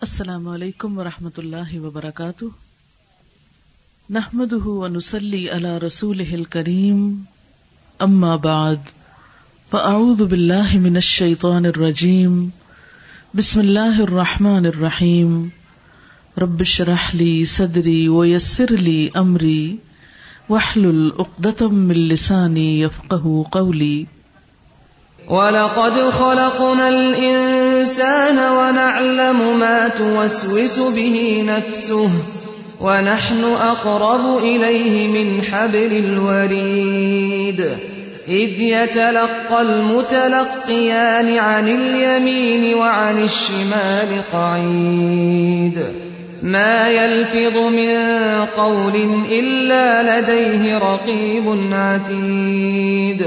السلام علیکم ورحمۃ اللہ وبرکاتہ۔ نحمد ونسلی علی رسول کریم اما بعد، فاعوذ باللہ من الشیطان الرجیم۔ بسم اللہ الرحمن الرحیم۔ رب اشرح لی صدری ویسر لی امری۔ واحلل عقدة من لسانی يفقهوا قولی۔ ولقد خلقنا الإنسان ونعلم ما توسوس به نفسه ونحن أقرب إليه من حبل الوريد إذ يتلقى المتلقيان عن اليمين وعن الشمال قعيد ما يلفظ من قول إلا لديه رقيب عتيد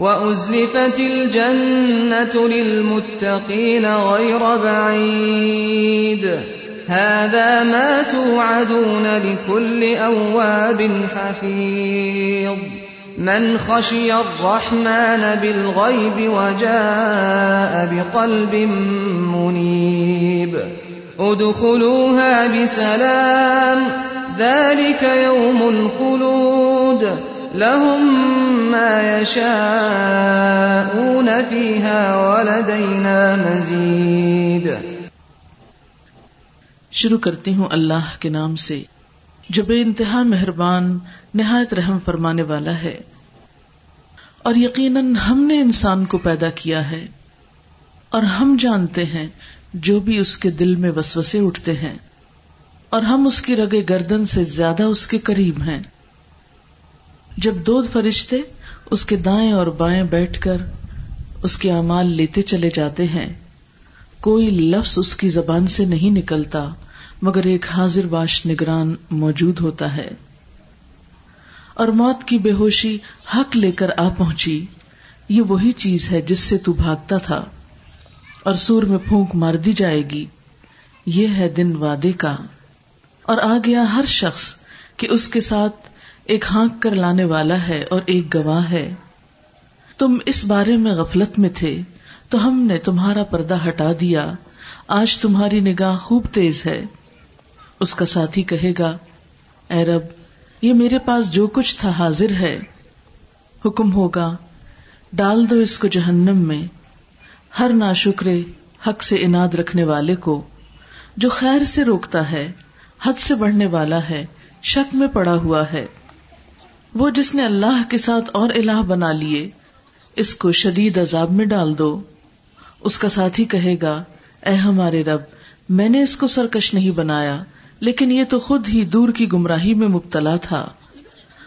وأزلفت الجنة للمتقين غير بعيد هذا ما توعدون لكل أواب حفيظ من خشي الرحمن بالغيب وجاء بقلب منيب ادخلوها بسلام ذلك يوم الخلود لهم ما يشاءون فيها ولدينا مزيد. شروع کرتی ہوں اللہ کے نام سے، جو بے انتہا مہربان، نہایت رحم فرمانے والا ہے۔ اور یقیناً ہم نے انسان کو پیدا کیا ہے۔ اور ہم جانتے ہیں، جو بھی اس کے دل میں وسوسے اٹھتے ہیں۔ اور ہم اس کی رگے گردن سے زیادہ اس کے قریب ہیں۔ جب دو فرشتے اس کے دائیں اور بائیں بیٹھ کر اس کے اعمال لیتے چلے جاتے ہیں، کوئی لفظ اس کی زبان سے نہیں نکلتا، مگر ایک حاضر باش نگران موجود ہوتا ہے۔ اور موت کی بے ہوشی حق لے کر آ پہنچی، یہ وہی چیز ہے جس سے تو بھاگتا تھا، اور سور میں پھونک مار دی جائے گی۔ یہ ہے دن وعدے کا۔ اور آ گیا ہر شخص کہ اس کے ساتھ ایک ہانک کر لانے والا ہے اور ایک گواہ ہے۔ تم اس بارے میں غفلت میں تھے، تو ہم نے تمہارا پردہ ہٹا دیا۔ آج تمہاری نگاہ خوب تیز ہے۔ اس کا ساتھی کہے گا، اے رب، یہ میرے پاس جو کچھ تھا حاضر ہے۔ حکم ہوگا، ڈال دو اس کو جہنم میں۔ ہر ناشکرے حق سے اناد رکھنے والے کو، جو خیر سے روکتا ہے، حد سے بڑھنے والا ہے، شک میں پڑا ہوا ہے۔ وہ جس نے اللہ کے ساتھ اور الہ بنا لیے، اس کو شدید عذاب میں ڈال دو۔ اس کا ساتھی کہے گا، اے ہمارے رب، میں نے اس کو سرکش نہیں بنایا، لیکن یہ تو خود ہی دور کی گمراہی میں مبتلا تھا۔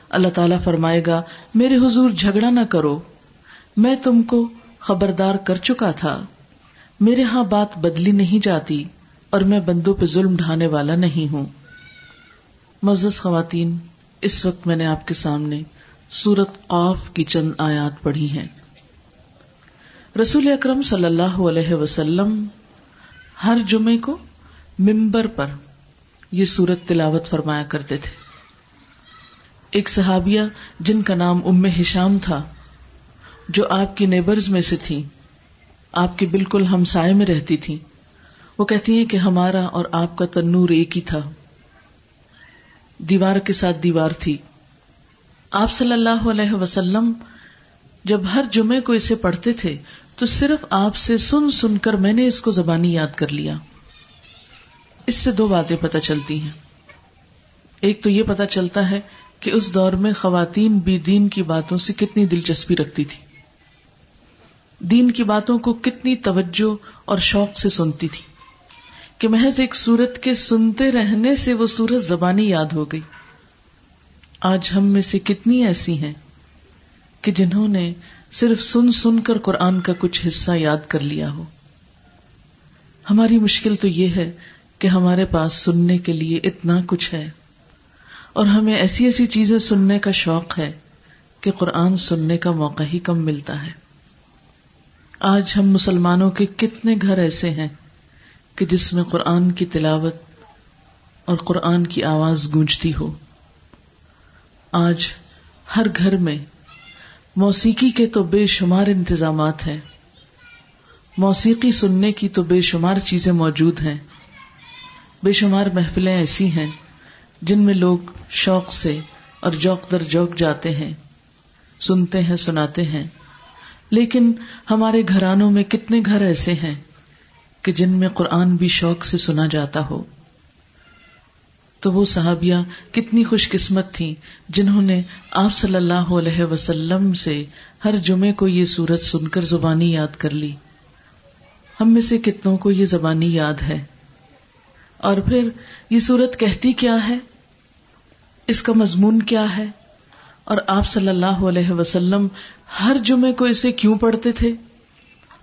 اللہ تعالیٰ فرمائے گا، میرے حضور جھگڑا نہ کرو۔ میں تم کو خبردار کر چکا تھا۔ میرے ہاں بات بدلی نہیں جاتی اور میں بندوں پہ ظلم ڈھانے والا نہیں ہوں۔ مزز خواتین اس وقت میں نے آپ کے سامنے سورت قاف کی چند آیات پڑھی ہیں۔ رسول اکرم صلی اللہ علیہ وسلم ہر جمعے کو ممبر پر یہ سورت تلاوت فرمایا کرتے تھے۔ ایک صحابیہ جن کا نام ام ہشام تھا، جو آپ کی نیبرز میں سے تھی، آپ کے بالکل ہمسائے میں رہتی تھی۔ وہ کہتی ہیں کہ ہمارا اور آپ کا تنور ایک ہی تھا۔ دیوار کے ساتھ دیوار تھی۔ آپ صلی اللہ علیہ وسلم جب ہر جمعے کو اسے پڑھتے تھے، تو صرف آپ سے سن سن کر میں نے اس کو زبانی یاد کر لیا۔ اس سے دو باتیں پتہ چلتی ہیں۔ ایک تو یہ پتا چلتا ہے کہ اس دور میں خواتین بھی دین کی باتوں سے کتنی دلچسپی رکھتی تھی۔ دین کی باتوں کو کتنی توجہ اور شوق سے سنتی تھی۔ کہ محض ایک سورت کے سنتے رہنے سے وہ سورت زبانی یاد ہو گئی۔ آج ہم میں سے کتنی ایسی ہیں کہ جنہوں نے صرف سن سن کر قرآن کا کچھ حصہ یاد کر لیا ہو۔ ہماری مشکل تو یہ ہے کہ ہمارے پاس سننے کے لیے اتنا کچھ ہے اور ہمیں ایسی ایسی چیزیں سننے کا شوق ہے کہ قرآن سننے کا موقع ہی کم ملتا ہے۔ آج ہم مسلمانوں کے کتنے گھر ایسے ہیں کہ جس میں قرآن کی تلاوت اور قرآن کی آواز گونجتی ہو۔ آج ہر گھر میں موسیقی کے تو بے شمار انتظامات ہیں۔ موسیقی سننے کی تو بے شمار چیزیں موجود ہیں۔ بے شمار محفلیں ایسی ہیں جن میں لوگ شوق سے اور جوک در جوک جاتے ہیں، سنتے ہیں، سناتے ہیں۔ لیکن ہمارے گھرانوں میں کتنے گھر ایسے ہیں؟ کہ جن میں قرآن بھی شوق سے سنا جاتا ہو۔ تو وہ صحابیہ کتنی خوش قسمت تھی جنہوں نے آپ صلی اللہ علیہ وسلم سے ہر جمعے کو یہ سورت سن کر زبانی یاد کر لی۔ ہم میں سے کتنوں کو یہ زبانی یاد ہے۔ اور پھر یہ سورت کہتی کیا ہے؟ اس کا مضمون کیا ہے؟ اور آپ صلی اللہ علیہ وسلم ہر جمعے کو اسے کیوں پڑھتے تھے؟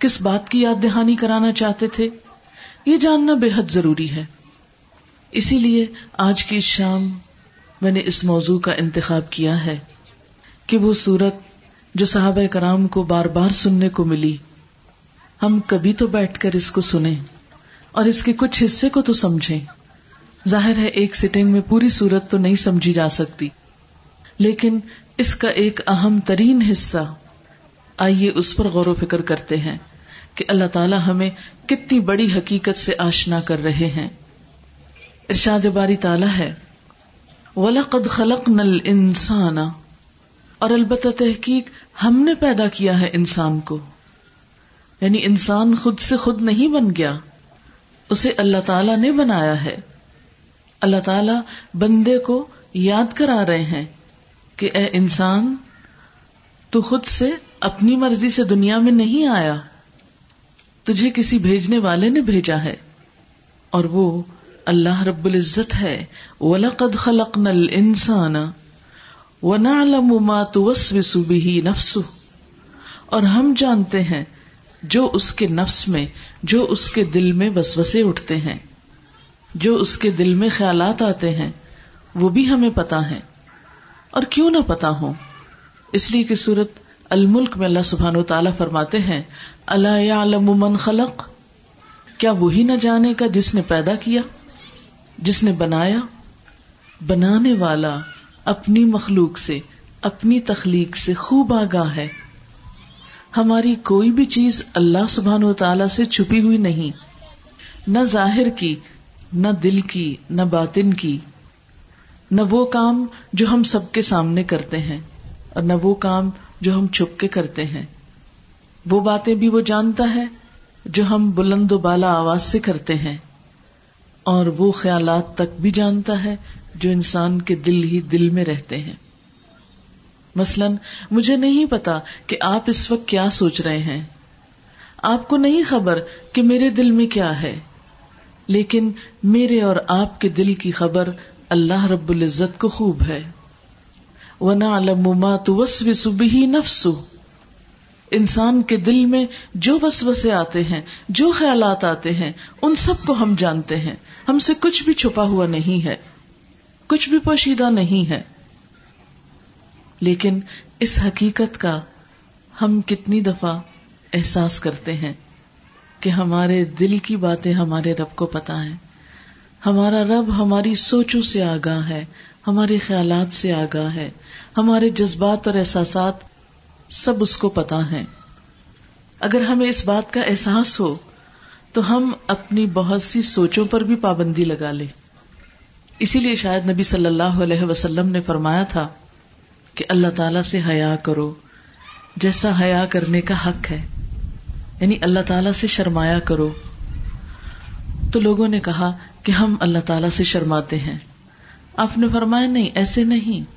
کس بات کی یاد دہانی کرانا چاہتے تھے؟ یہ جاننا بے حد ضروری ہے۔ اسی لیے آج کی شام میں نے اس موضوع کا انتخاب کیا ہے کہ وہ سورت جو صحابہ کرام کو بار بار سننے کو ملی، ہم کبھی تو بیٹھ کر اس کو سنیں اور اس کے کچھ حصے کو تو سمجھیں۔ ظاہر ہے ایک سٹنگ میں پوری صورت تو نہیں سمجھی جا سکتی۔ لیکن اس کا ایک اہم ترین حصہ، آئیے اس پر غور و فکر کرتے ہیں۔ کہ اللہ تعالیٰ ہمیں کتنی بڑی حقیقت سے آشنا کر رہے ہیں۔ ارشاد باری تعالیٰ ہے، وَلَقَدْ خَلَقْنَا الْإِنسَانَ۔ اور البتہ تحقیق ہم نے پیدا کیا ہے انسان کو۔ یعنی انسان خود سے خود نہیں بن گیا، اسے اللہ تعالیٰ نے بنایا ہے۔ اللہ تعالی بندے کو یاد کرا رہے ہیں کہ اے انسان، تو خود سے اپنی مرضی سے دنیا میں نہیں آیا۔ تجھے کسی بھیجنے والے نے بھیجا ہے۔ اور وہ اللہ رب العزت ہے۔ وَلَقَدْ خَلَقْنَا الْإِنسَانَ وَنَعْلَمُ مَا تُوَسْوِسُ بِهِ نَفْسُ اور ہم جانتے ہیں جو اس کے نفس میں، جو اس کے دل میں وسوسے اٹھتے ہیں۔ جو اس کے دل میں خیالات آتے ہیں، وہ بھی ہمیں پتا ہے اور کیوں نہ پتا ہو اس لیے کہ سورت الملک میں اللہ سبحان و تعالیٰ فرماتے ہیں اللہ من خلق؟ کیا وہی نہ جانے کا جس نے پیدا کیا، جس نے بنایا؟ بنانے والا اپنی مخلوق سے، اپنی تخلیق سے خوب آگاہ ہے۔ ہماری کوئی بھی چیز اللہ سبحان و تعالی سے چھپی ہوئی نہیں۔ نہ ظاہر کی، نہ دل کی، نہ باطن کی۔ نہ وہ کام جو ہم سب کے سامنے کرتے ہیں اور نہ وہ کام جو ہم چھپ کے کرتے ہیں۔ وہ باتیں بھی وہ جانتا ہے جو ہم بلند و بالا آواز سے کرتے ہیں اور وہ خیالات تک بھی جانتا ہے جو انسان کے دل ہی دل میں رہتے ہیں۔ مثلاً مجھے نہیں پتا کہ آپ اس وقت کیا سوچ رہے ہیں۔ آپ کو نہیں خبر کہ میرے دل میں کیا ہے، لیکن میرے اور آپ کے دل کی خبر اللہ رب العزت کو خوب ہے۔ ونا علما تو وس بھی نفسو انسان کے دل میں جو بس بسے آتے ہیں، جو خیالات آتے ہیں، ان سب کو ہم جانتے ہیں۔ ہم سے کچھ بھی چھپا ہوا نہیں ہے۔ کچھ بھی پوشیدہ نہیں ہے۔ لیکن اس حقیقت کا ہم کتنی دفعہ احساس کرتے ہیں کہ ہمارے دل کی باتیں ہمارے رب کو پتا ہے ہمارا رب ہماری سوچوں سے آگاہ ہے، ہمارے خیالات سے آگاہ ہے۔ ہمارے جذبات اور احساسات سب اس کو پتا ہے اگر ہمیں اس بات کا احساس ہو، تو ہم اپنی بہت سی سوچوں پر بھی پابندی لگا لیں۔ اسی لیے شاید نبی صلی اللہ علیہ وسلم نے فرمایا تھا کہ اللہ تعالی سے حیا کرو، جیسا حیا کرنے کا حق ہے۔ یعنی اللہ تعالی سے شرمایا کرو۔ تو لوگوں نے کہا کہ ہم اللہ تعالی سے شرماتے ہیں۔ آپ نے فرمایا نہیں، ایسے نہیں۔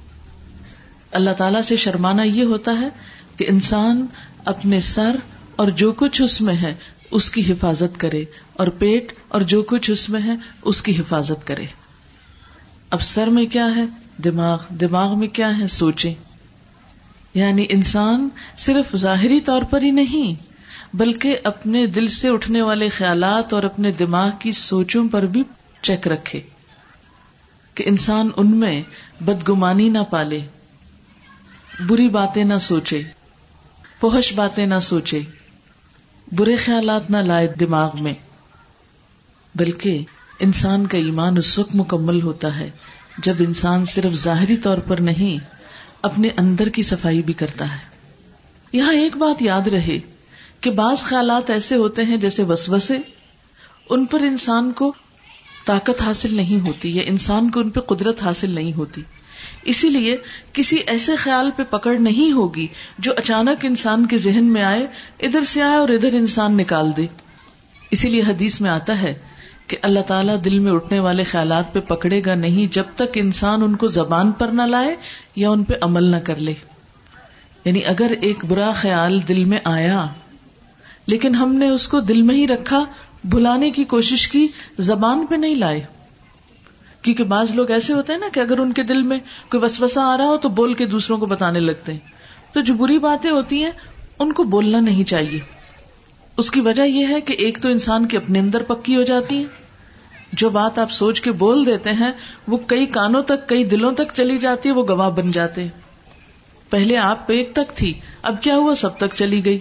اللہ تعالی سے شرمانا یہ ہوتا ہے کہ انسان اپنے سر اور جو کچھ اس میں ہے اس کی حفاظت کرے اور پیٹ اور جو کچھ اس میں ہے اس کی حفاظت کرے۔ اب سر میں کیا ہے؟ دماغ۔ دماغ میں کیا ہے؟ سوچے یعنی انسان صرف ظاہری طور پر ہی نہیں، بلکہ اپنے دل سے اٹھنے والے خیالات اور اپنے دماغ کی سوچوں پر بھی چیک رکھے کہ انسان ان میں بدگمانی نہ پالے، بری باتیں نہ سوچے۔ فحش باتیں نہ سوچے، برے خیالات نہ لائے دماغ میں، بلکہ انسان کا ایمان اس وقت مکمل ہوتا ہے جب انسان صرف ظاہری طور پر نہیں، اپنے اندر کی صفائی بھی کرتا ہے۔ یہاں ایک بات یاد رہے کہ بعض خیالات ایسے ہوتے ہیں جیسے وسوسے، ان پر انسان کو طاقت حاصل نہیں ہوتی یا انسان کو ان پہ قدرت حاصل نہیں ہوتی۔ اسی لیے کسی ایسے خیال پہ پکڑ نہیں ہوگی جو اچانک انسان کے ذہن میں آئے، ادھر سے آئے اور ادھر انسان نکال دے۔ اسی لیے حدیث میں آتا ہے کہ اللہ تعالیٰ دل میں اٹھنے والے خیالات پہ پکڑے گا نہیں جب تک انسان ان کو زبان پر نہ لائے یا ان پہ عمل نہ کر لے۔ یعنی اگر ایک برا خیال دل میں آیا، لیکن ہم نے اس کو دل میں ہی رکھا، بھلانے کی کوشش کی، زبان پہ نہیں لائے۔ کیونکہ بعض لوگ ایسے ہوتے ہیں نا کہ اگر ان کے دل میں کوئی وسوسہ آ رہا ہو تو بول کے دوسروں کو بتانے لگتے ہیں۔ تو جو بری باتیں ہوتی ہیں، ان کو بولنا نہیں چاہیے۔ اس کی وجہ یہ ہے کہ ایک تو انسان کے اپنے اندر پکی ہو جاتی ہے جو بات آپ سوچ کے بول دیتے ہیں، وہ کئی کانوں تک، کئی دلوں تک چلی جاتی ہے، وہ گواہ بن جاتے پہلے آپ ایک تک تھی، اب کیا ہوا؟ سب تک چلی گئی۔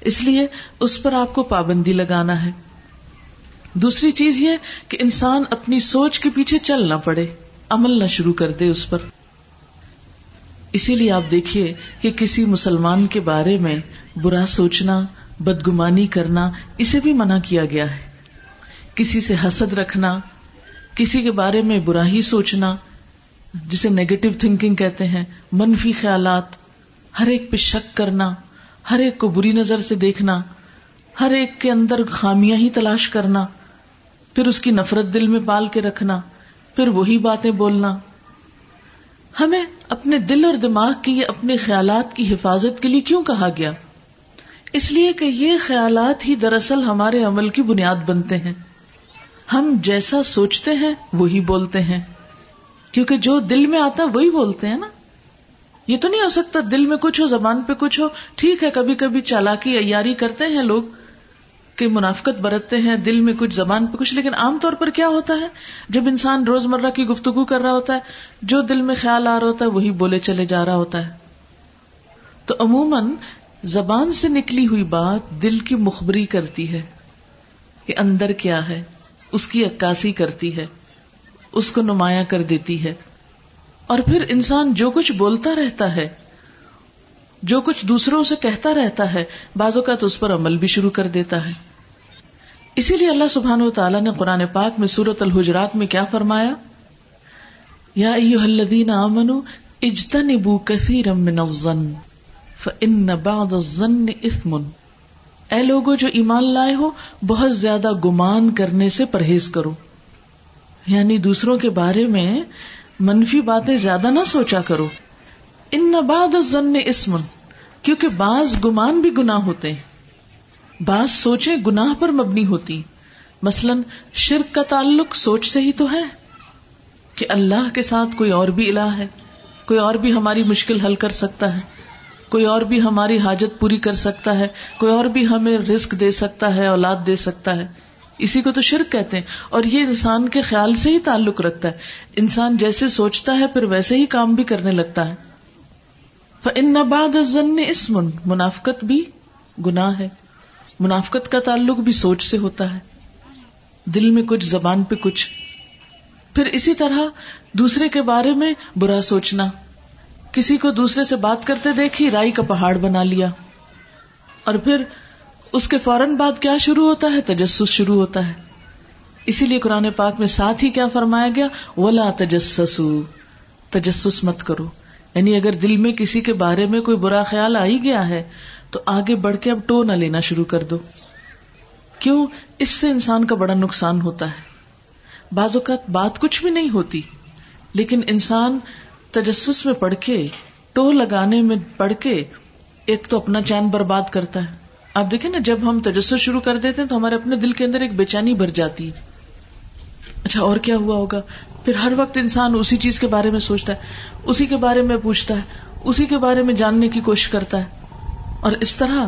اس لیے اس پر آپ کو پابندی لگانا ہے۔ دوسری چیز یہ کہ انسان اپنی سوچ کے پیچھے چل نہ پڑے، عمل نہ شروع کر دے اس پر۔ اسی لیے آپ دیکھیے کہ کسی مسلمان کے بارے میں برا سوچنا، بدگمانی کرنا، اسے بھی منع کیا گیا ہے۔ کسی سے حسد رکھنا، کسی کے بارے میں برا ہی سوچنا، جسے نیگیٹو تھنکنگ کہتے ہیں، منفی خیالات، ہر ایک پہ شک کرنا، ہر ایک کو بری نظر سے دیکھنا، ہر ایک کے اندر خامیاں ہی تلاش کرنا۔ پھر اس کی نفرت دل میں پال کے رکھنا، پھر وہی باتیں بولنا۔ ہمیں اپنے دل اور دماغ کی اپنے خیالات کی حفاظت کے لیے کیوں کہا گیا؟ اس لیے کہ یہ خیالات ہی دراصل ہمارے عمل کی بنیاد بنتے ہیں۔ ہم جیسا سوچتے ہیں، وہی بولتے ہیں۔ کیونکہ جو دل میں آتا وہی بولتے ہیں نا۔ یہ تو نہیں ہو سکتا دل میں کچھ ہو، زبان پہ کچھ ہو۔ ٹھیک ہے، کبھی کبھی چالاکی، عیاری کرتے ہیں لوگ۔ کہ منافقت برتتے ہیں، دل میں کچھ زبان پہ کچھ، لیکن عام طور پر کیا ہوتا ہے؟ جب انسان روز مرہ کی گفتگو کر رہا ہوتا ہے، جو دل میں خیال آ رہا ہوتا ہے، وہی بولے چلے جا رہا ہوتا ہے۔ تو عموماً زبان سے نکلی ہوئی بات دل کی مخبری کرتی ہے کہ اندر کیا ہے، اس کی عکاسی کرتی ہے، اس کو نمایاں کر دیتی ہے۔ اور پھر انسان جو کچھ بولتا رہتا ہے جو کچھ دوسروں سے کہتا رہتا ہے بازو کا تو اس پر عمل بھی شروع کر دیتا ہے۔ اسی لیے اللہ سبحان و تعالیٰ نے قرآن پاک میں سورت الحجرات میں کیا فرمایا؟ یا الذین آمنوا اجتنبوا کثیرا من الظن فَإِنَّ بَعْضَ الظَّنِّ اِثْمٌ۔ اے لوگو، جو ایمان لائے ہو، بہت زیادہ گمان کرنے سے پرہیز کرو۔ یعنی دوسروں کے بارے میں منفی باتیں زیادہ نہ سوچا کرو۔ ان بعد الظن اسم، کیونکہ بعض گمان بھی گناہ ہوتے ہیں۔ بعض سوچیں گناہ پر مبنی ہوتی۔ مثلا، شرک کا تعلق سوچ سے ہی تو ہے کہ اللہ کے ساتھ کوئی اور بھی الہ ہے، کوئی اور بھی ہماری مشکل حل کر سکتا ہے، کوئی اور بھی ہماری حاجت پوری کر سکتا ہے، کوئی اور بھی ہمیں رسک دے سکتا ہے، اولاد دے سکتا ہے۔ اسی کو تو شرک کہتے ہیں۔ اور یہ انسان کے خیال سے ہی تعلق رکھتا ہے۔ انسان جیسے سوچتا ہے، پھر ویسے ہی کام بھی کرنے لگتا ہے۔ ان باد اسمن منافقت بھی گناہ ہے۔ منافقت کا تعلق بھی سوچ سے ہوتا ہے۔ دل میں کچھ، زبان پہ کچھ۔ پھر اسی طرح دوسرے کے بارے میں برا سوچنا۔ کسی کو دوسرے سے بات کرتے دیکھی، رائی کا پہاڑ بنا لیا۔ اور پھر اس کے فوراً بعد کیا شروع ہوتا ہے؟ تجسس شروع ہوتا ہے۔ اسی لیے قرآن پاک میں ساتھ ہی کیا فرمایا گیا؟ ولا تجسس تجسس مت کرو۔ یعنی اگر دل میں کسی کے بارے میں کوئی برا خیال آ ہی گیا ہے، تو آگے بڑھ کے اب ٹو نہ لینا شروع کر دو۔ کیوں؟ اس سے انسان کا بڑا نقصان ہوتا ہے۔ بعض اوقات بات کچھ بھی نہیں ہوتی، لیکن انسان تجسس میں پڑھ کے، ٹو لگانے میں پڑھ کے ایک تو اپنا چین برباد کرتا ہے۔ آپ دیکھیں نا، جب ہم تجسس شروع کر دیتے ہیں تو ہمارے اپنے دل کے اندر ایک بے چینی بھر جاتی ہے۔ اچھا اور کیا ہوا ہوگا؟ پھر ہر وقت انسان اسی چیز کے بارے میں سوچتا ہے، اسی کے بارے میں پوچھتا ہے، اسی کے بارے میں جاننے کی کوشش کرتا ہے۔ اور اس طرح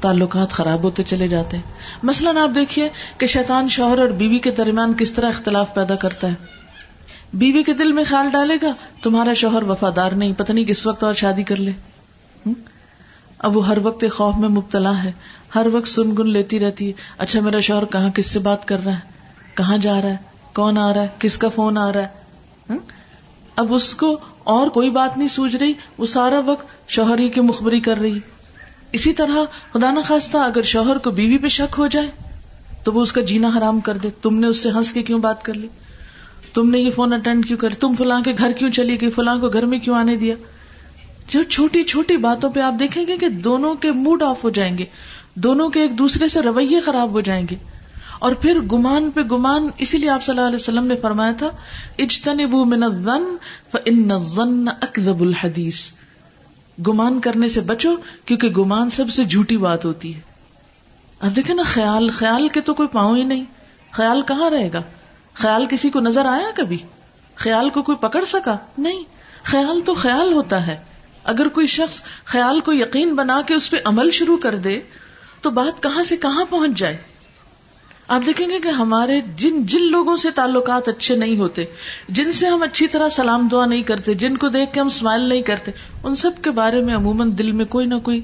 تعلقات خراب ہوتے چلے جاتے ہیں۔ مثلاً آپ دیکھیے کہ شیطان شوہر اور بیوی کے درمیان کس طرح اختلاف پیدا کرتا ہے۔ بیوی کے دل میں خیال ڈالے گا، تمہارا شوہر وفادار نہیں، پتہ نہیں کس وقت اور شادی کر لے۔ اب وہ ہر وقت خوف میں مبتلا ہے، ہر وقت سن گن لیتی رہتی ہے اچھا میرا شوہر کہاں کس سے بات کر رہا ہے، کہاں جا رہا ہے؟ کون آ رہا ہے؟ کس کا فون آ رہا ہے؟ اب اس کو اور کوئی بات نہیں سوچ رہی، وہ سارا وقت شوہر ہی کی مخبری کر رہی۔ اسی طرح خدا نخواستہ اگر شوہر کو بیوی پہ شک ہو جائے، تو وہ اس کا جینا حرام کر دے۔ تم نے اس سے ہنس کے کیوں بات کر لی؟ تم نے یہ فون اٹینڈ کیوں کر؟ تم فلاں کے گھر کیوں چلی گئی؟ فلاں کو گھر میں کیوں آنے دیا؟ جو چھوٹی چھوٹی باتوں پہ آپ دیکھیں گے کہ دونوں کے موڈ آف ہو جائیں گے، دونوں کے ایک دوسرے سے رویے خراب ہو جائیں گے۔ اور پھر گمان پہ گمان، اسی لیے آپ صلی اللہ علیہ وسلم نے فرمایا تھا اجتنبو من الظن فان الظن اکذب الحدیث گمان کرنے سے بچو، کیونکہ گمان سب سے جھوٹی بات ہوتی ہے۔ اب دیکھیں نا، خیال خیال کے تو کوئی پاؤں ہی نہیں۔ خیال کہاں رہے گا؟ خیال کسی کو نظر آیا کبھی؟ خیال کو کوئی پکڑ سکا؟ نہیں۔ خیال تو خیال ہوتا ہے۔ اگر کوئی شخص خیال کو یقین بنا کے اس پہ عمل شروع کر دے، تو بات کہاں سے کہاں پہنچ جائے؟ آپ دیکھیں گے کہ ہمارے جن جن لوگوں سے تعلقات اچھے نہیں ہوتے، جن سے ہم اچھی طرح سلام دعا نہیں کرتے، جن کو دیکھ کے ہم اسمائل نہیں کرتے، ان سب کے بارے میں عموماً دل میں کوئی نہ کوئی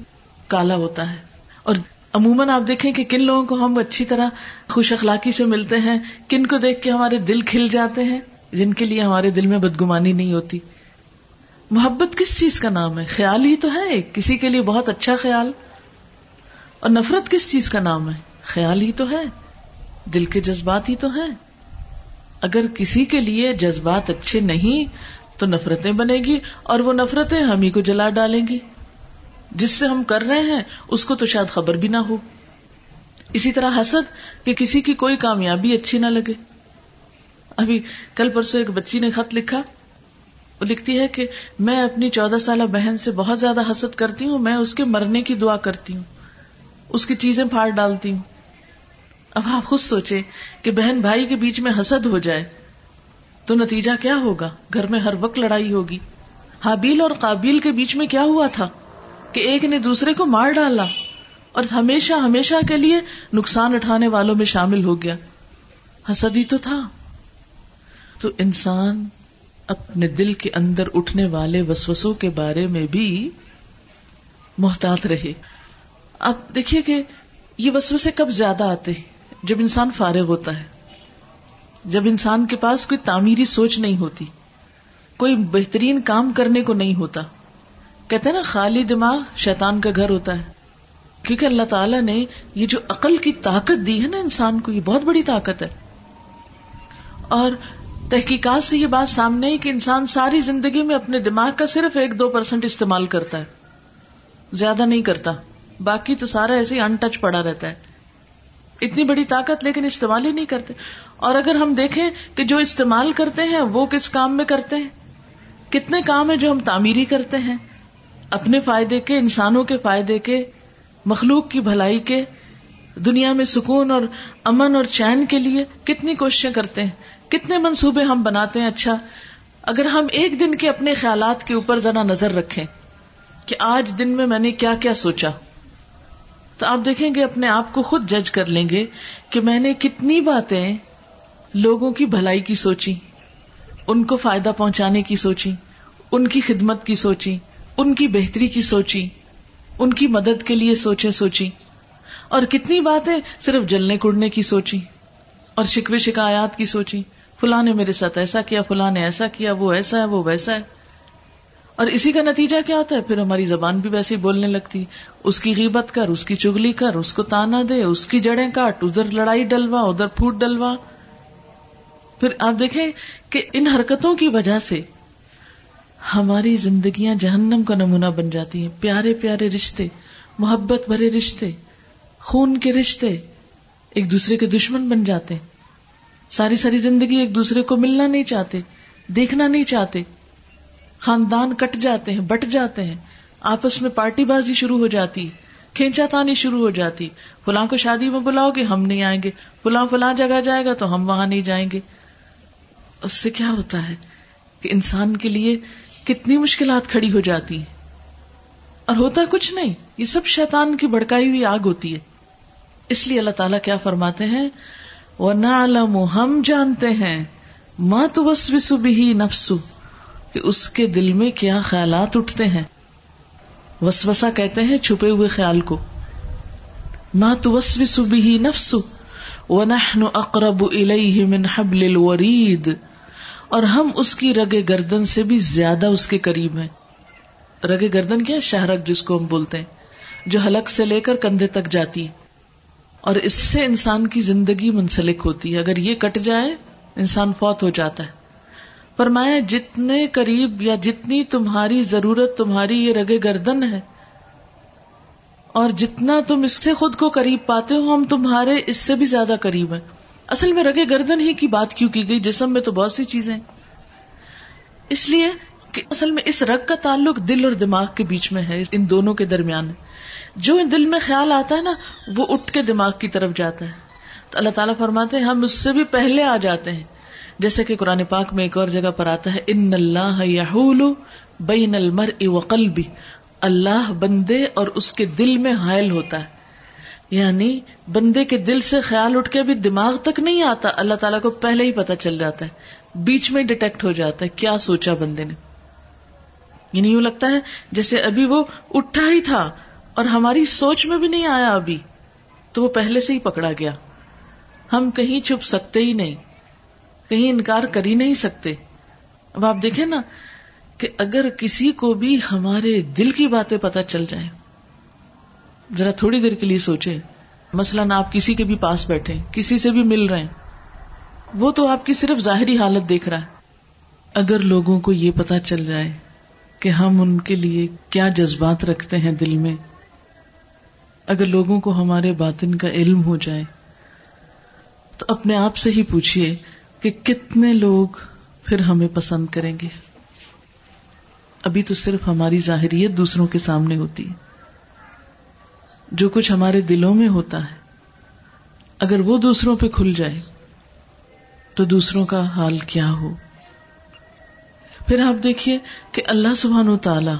کالا ہوتا ہے۔ اور عموماً آپ دیکھیں کہ کن لوگوں کو ہم اچھی طرح خوش اخلاقی سے ملتے ہیں، کن کو دیکھ کے ہمارے دل کھل جاتے ہیں، جن کے لیے ہمارے دل میں بدگمانی نہیں ہوتی۔ محبت کس چیز کا نام ہے؟ خیال ہی تو ہے کسی کے لیے بہت اچھا خیال۔ اور نفرت کس چیز کا نام ہے؟ خیال ہی تو ہے۔ دل کے جذبات ہی تو ہیں۔ اگر کسی کے لیے جذبات اچھے نہیں، تو نفرتیں بنے گی اور وہ نفرتیں ہم ہی کو جلا ڈالیں گی۔ جس سے ہم کر رہے ہیں، اس کو تو شاید خبر بھی نہ ہو۔ اسی طرح حسد، کہ کسی کی کوئی کامیابی اچھی نہ لگے۔ ابھی کل پرسوں ایک بچی نے خط لکھا۔ وہ لکھتی ہے کہ میں اپنی چودہ سالہ بہن سے بہت زیادہ حسد کرتی ہوں، میں اس کے مرنے کی دعا کرتی ہوں۔ اس کی چیزیں پھاڑ ڈالتی ہوں۔ اب آپ خود سوچے کہ بہن بھائی کے بیچ میں حسد ہو جائے تو نتیجہ کیا ہوگا؟ گھر میں ہر وقت لڑائی ہوگی۔ حابیل اور قابیل کے بیچ میں کیا ہوا تھا؟ کہ ایک نے دوسرے کو مار ڈالا اور ہمیشہ ہمیشہ کے لیے نقصان اٹھانے والوں میں شامل ہو گیا۔ حسد ہی تو تھا۔ تو انسان اپنے دل کے اندر اٹھنے والے وسوسوں کے بارے میں بھی محتاط رہے۔ اب دیکھیے کہ یہ وسوسے کب زیادہ آتے ہیں؟ جب انسان فارغ ہوتا ہے، جب انسان کے پاس کوئی تعمیری سوچ نہیں ہوتی، کوئی بہترین کام کرنے کو نہیں ہوتا۔ کہتے نا، خالی دماغ شیطان کا گھر ہوتا ہے۔ کیونکہ اللہ تعالیٰ نے یہ جو عقل کی طاقت دی ہے نا انسان کو، یہ بہت بڑی طاقت ہے۔ اور تحقیقات سے یہ بات سامنے ہے کہ انسان ساری زندگی میں اپنے دماغ کا صرف ایک دو پرسینٹ استعمال کرتا ہے۔ زیادہ نہیں کرتا۔ باقی تو سارا ایسے ہی انٹچ پڑا رہتا ہے۔ اتنی بڑی طاقت لیکن استعمال ہی نہیں کرتے۔ اور اگر ہم دیکھیں کہ جو استعمال کرتے ہیں، وہ کس کام میں کرتے ہیں؟ کتنے کام ہیں جو ہم تعمیری کرتے ہیں؟ اپنے فائدے کے، انسانوں کے فائدے کے، مخلوق کی بھلائی کے، دنیا میں سکون اور امن اور چین کے لیے کتنی کوششیں کرتے ہیں؟ کتنے منصوبے ہم بناتے ہیں؟ اچھا اگر ہم ایک دن کے اپنے خیالات کے اوپر ذرا نظر رکھیں کہ آج دن میں میں نے کیا کیا سوچا۔ تو آپ دیکھیں گے، اپنے آپ کو خود جج کر لیں گے کہ میں نے کتنی باتیں لوگوں کی بھلائی کی سوچی، ان کو فائدہ پہنچانے کی سوچی، ان کی خدمت کی سوچی، ان کی بہتری کی سوچی، ان کی مدد کے لیے سوچے سوچی۔ اور کتنی باتیں صرف جلنے کڑنے کی سوچی اور شکوے شکایات کی سوچی، فلاں نے میرے ساتھ ایسا کیا، فلاں نے ایسا کیا، وہ ایسا ہے، وہ ویسا ہے۔ اور اسی کا نتیجہ کیا ہوتا ہے؟ پھر ہماری زبان بھی ویسے بولنے لگتی۔ اس کی غیبت کر، اس کی چگلی کر، اس کو تانا دے، اس کی جڑیں کاٹ، ادھر لڑائی ڈلوا، ادھر پھوٹ ڈلوا۔ پھر آپ دیکھیں کہ ان حرکتوں کی وجہ سے ہماری زندگیاں جہنم کا نمونہ بن جاتی ہیں۔ پیارے پیارے رشتے، محبت بھرے رشتے، خون کے رشتے ایک دوسرے کے دشمن بن جاتے ہیں۔ ساری ساری زندگی ایک دوسرے کو ملنا نہیں چاہتے، دیکھنا نہیں چاہتے۔ خاندان کٹ جاتے ہیں، بٹ جاتے ہیں۔ آپس میں پارٹی بازی شروع ہو جاتی، کھینچا تانی شروع ہو جاتی۔ فلاں کو شادی میں بلاؤ گے، ہم نہیں آئیں گے۔ فلاں فلاں جگہ جائے گا تو ہم وہاں نہیں جائیں گے۔ اس سے کیا ہوتا ہے کہ انسان کے لیے کتنی مشکلات کھڑی ہو جاتی ہیں۔ اور ہوتا کچھ نہیں، یہ سب شیطان کی بڑکائی ہوئی آگ ہوتی ہے۔ اس لیے اللہ تعالیٰ کیا فرماتے ہیں؟ وہ نالم ہم جانتے ہیں۔ ماں تو بس بھی نفسو کہ اس کے دل میں کیا خیالات اٹھتے ہیں۔ وسوسا کہتے ہیں چھپے ہوئے خیال کو۔ ماں تو بس بھی نفسو ونحن اقرب الیہ من حبل الورید اور ہم اس کی رگ گردن سے بھی زیادہ اس کے قریب ہیں۔ رگ گردن کیا شہرک جس کو ہم بولتے ہیں، جو حلق سے لے کر کندھے تک جاتی ہے۔ اور اس سے انسان کی زندگی منسلک ہوتی ہے۔ اگر یہ کٹ جائے، انسان فوت ہو جاتا ہے۔ فرمایا، جتنے قریب یا جتنی تمہاری ضرورت، تمہاری یہ رگے گردن ہے، اور جتنا تم اس سے خود کو قریب پاتے ہو، ہم تمہارے اس سے بھی زیادہ قریب ہیں۔ اصل میں رگے گردن ہی کی بات کیوں کی گئی؟ جسم میں تو بہت سی چیزیں۔ اس لیے کہ اصل میں اس رگ کا تعلق دل اور دماغ کے بیچ میں ہے، ان دونوں کے درمیان۔ جو دل میں خیال آتا ہے نا، وہ اٹھ کے دماغ کی طرف جاتا ہے۔ تو اللہ تعالیٰ فرماتے ہیں، ہم اس سے بھی پہلے آ جاتے ہیں۔ جیسے کہ قرآن پاک میں ایک اور جگہ پر آتا ہے، ان اللہ بین المرء وقلبی اللہ بندے اور اس کے دل میں حائل ہوتا ہے۔ یعنی بندے کے دل سے خیال اٹھ کے بھی دماغ تک نہیں آتا، اللہ تعالیٰ کو پہلے ہی پتا چل جاتا ہے۔ بیچ میں ڈیٹیکٹ ہو جاتا ہے کیا سوچا بندے نے۔ یعنی یوں لگتا ہے جیسے ابھی وہ اٹھا ہی تھا اور ہماری سوچ میں بھی نہیں آیا ابھی، تو وہ پہلے سے ہی پکڑا گیا۔ ہم کہیں چھپ سکتے ہی نہیں۔ کہیں انکار کر ہی نہیں سکتے۔ اب آپ دیکھیں نا کہ اگر کسی کو بھی ہمارے دل کی باتیں پتہ چل جائیں، ذرا تھوڑی دیر کے لیے سوچے مثلاً آپ کسی کے بھی پاس بیٹھے کسی سے بھی مل رہے ہیں، وہ تو آپ کی صرف ظاہری حالت دیکھ رہا ہے۔ اگر لوگوں کو یہ پتا چل جائے کہ ہم ان کے لیے کیا جذبات رکھتے ہیں دل میں، اگر لوگوں کو ہمارے باطن کا علم ہو جائے، تو اپنے آپ سے ہی پوچھیے کہ کتنے لوگ پھر ہمیں پسند کریں گے۔ ابھی تو صرف ہماری ظاہریت دوسروں کے سامنے ہوتی ہے۔ جو کچھ ہمارے دلوں میں ہوتا ہے۔ اگر وہ دوسروں پہ کھل جائے، تو دوسروں کا حال کیا ہو؟ پھر آپ دیکھیے کہ اللہ سبحان و تعالی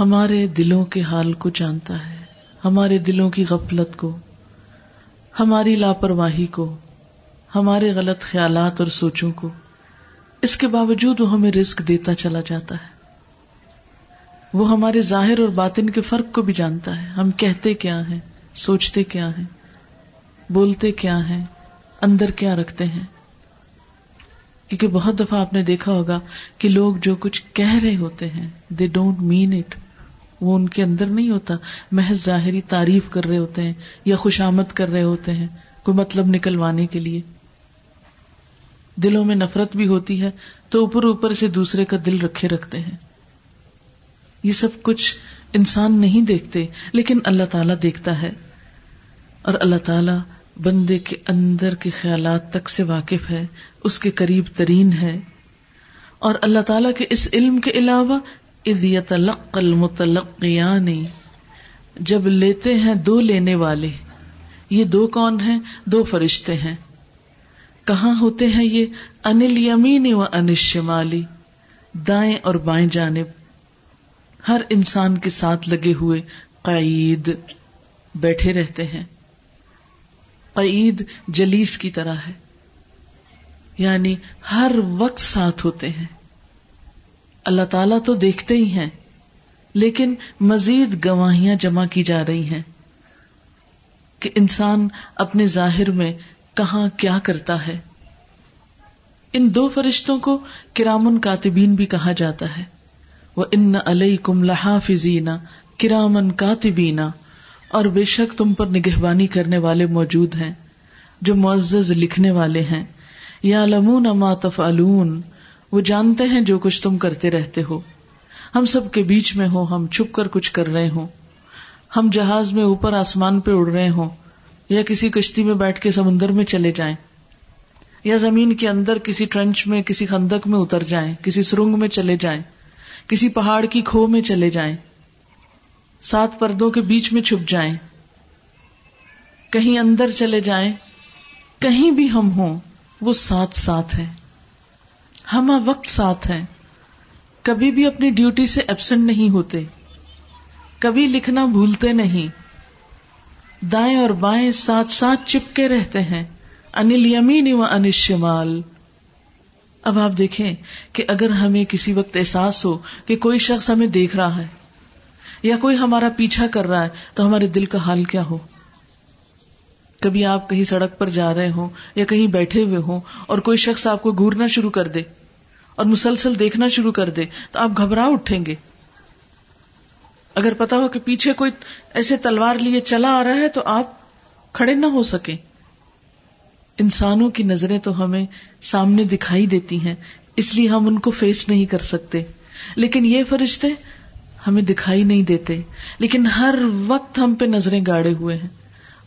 ہمارے دلوں کے حال کو جانتا ہے، ہمارے دلوں کی غفلت کو، ہماری لاپرواہی کو۔ ہمارے غلط خیالات اور سوچوں کو۔ اس کے باوجود وہ ہمیں رسک دیتا چلا جاتا ہے۔ وہ ہمارے ظاہر اور باطن کے فرق کو بھی جانتا ہے۔ ہم کہتے کیا ہیں؟ سوچتے کیا ہیں؟ بولتے کیا ہیں؟ اندر کیا رکھتے ہیں؟ کیونکہ بہت دفعہ آپ نے دیکھا ہوگا کہ لوگ جو کچھ کہہ رہے ہوتے ہیں دے ڈونٹ مین اٹ وہ ان کے اندر نہیں ہوتا۔ محض ظاہری تعریف کر رہے ہوتے ہیں یا خوشامد کر رہے ہوتے ہیں، کوئی مطلب نکلوانے کے لیے۔ دلوں میں نفرت بھی ہوتی ہے تو اوپر اوپر سے دوسرے کا دل رکھے رکھتے ہیں۔ یہ سب کچھ انسان نہیں دیکھتے، لیکن اللہ تعالیٰ دیکھتا ہے۔ اور اللہ تعالیٰ بندے کے اندر کے خیالات تک سے واقف ہے، اس کے قریب ترین ہے۔ اور اللہ تعالیٰ کے اس علم کے علاوہ ادیت المتلقیان، جب لیتے ہیں دو لینے والے، یہ دو کون ہیں؟ دو فرشتے ہیں۔ کہاں ہوتے ہیں یہ؟ انل یمین و انشمالی دائیں اور بائیں جانب۔ ہر انسان کے ساتھ لگے ہوئے قید بیٹھے رہتے ہیں۔ قید جلیس کی طرح ہے۔ یعنی ہر وقت ساتھ ہوتے ہیں۔ اللہ تعالیٰ تو دیکھتے ہی ہیں، لیکن مزید گواہیاں جمع کی جا رہی ہیں کہ انسان اپنے ظاہر میں کہاں کیا کرتا ہے؟ ان دو فرشتوں کو کرامن کاتبین بھی کہا جاتا ہے۔ وہ ان علیہ کم لحافظینا کرامن کاتبینا اور بے شک تم پر نگہبانی کرنے والے موجود ہیں، جو معزز لکھنے والے ہیں۔ یا لمون اما تفعلون، وہ جانتے ہیں جو کچھ تم کرتے رہتے ہو۔ ہم سب کے بیچ میں ہو ہم چھپ کر کچھ کر رہے ہوں۔ ہم جہاز میں اوپر آسمان پہ اڑ رہے ہوں۔ یا کسی کشتی میں بیٹھ کے سمندر میں چلے جائیں، یا زمین کے اندر کسی ٹرنچ میں، کسی خندق میں اتر جائیں، کسی سرنگ میں چلے جائیں، کسی پہاڑ کی کھو میں چلے جائیں، سات پردوں کے بیچ میں چھپ جائیں، کہیں اندر چلے جائیں، کہیں بھی ہم ہوں، وہ ساتھ ساتھ ہیں۔ ہم ہاں وقت ساتھ ہیں۔ کبھی بھی اپنی ڈیوٹی سے ایبسنٹ نہیں ہوتے۔ کبھی لکھنا بھولتے نہیں۔ دائیں اور بائیں ساتھ ساتھ چپکے رہتے ہیں انل یمین و انل شمال اب آپ دیکھیں کہ اگر ہمیں کسی وقت احساس ہو کہ کوئی شخص ہمیں دیکھ رہا ہے یا کوئی ہمارا پیچھا کر رہا ہے، تو ہمارے دل کا حال کیا ہو؟ کبھی آپ کہیں سڑک پر جا رہے ہوں یا کہیں بیٹھے ہوئے ہوں اور کوئی شخص آپ کو گورنا شروع کر دے اور مسلسل دیکھنا شروع کر دے، تو آپ گھبرا اٹھیں گے۔ اگر پتا ہو کہ پیچھے کوئی ایسے تلوار لیے چلا آ رہا ہے تو آپ کھڑے نہ ہو سکے انسانوں کی نظریں تو ہمیں سامنے دکھائی دیتی ہیں، اس لیے ہم ان کو فیس نہیں کر سکتے۔ لیکن یہ فرشتے ہمیں دکھائی نہیں دیتے۔ لیکن ہر وقت ہم پہ نظریں گاڑے ہوئے ہیں۔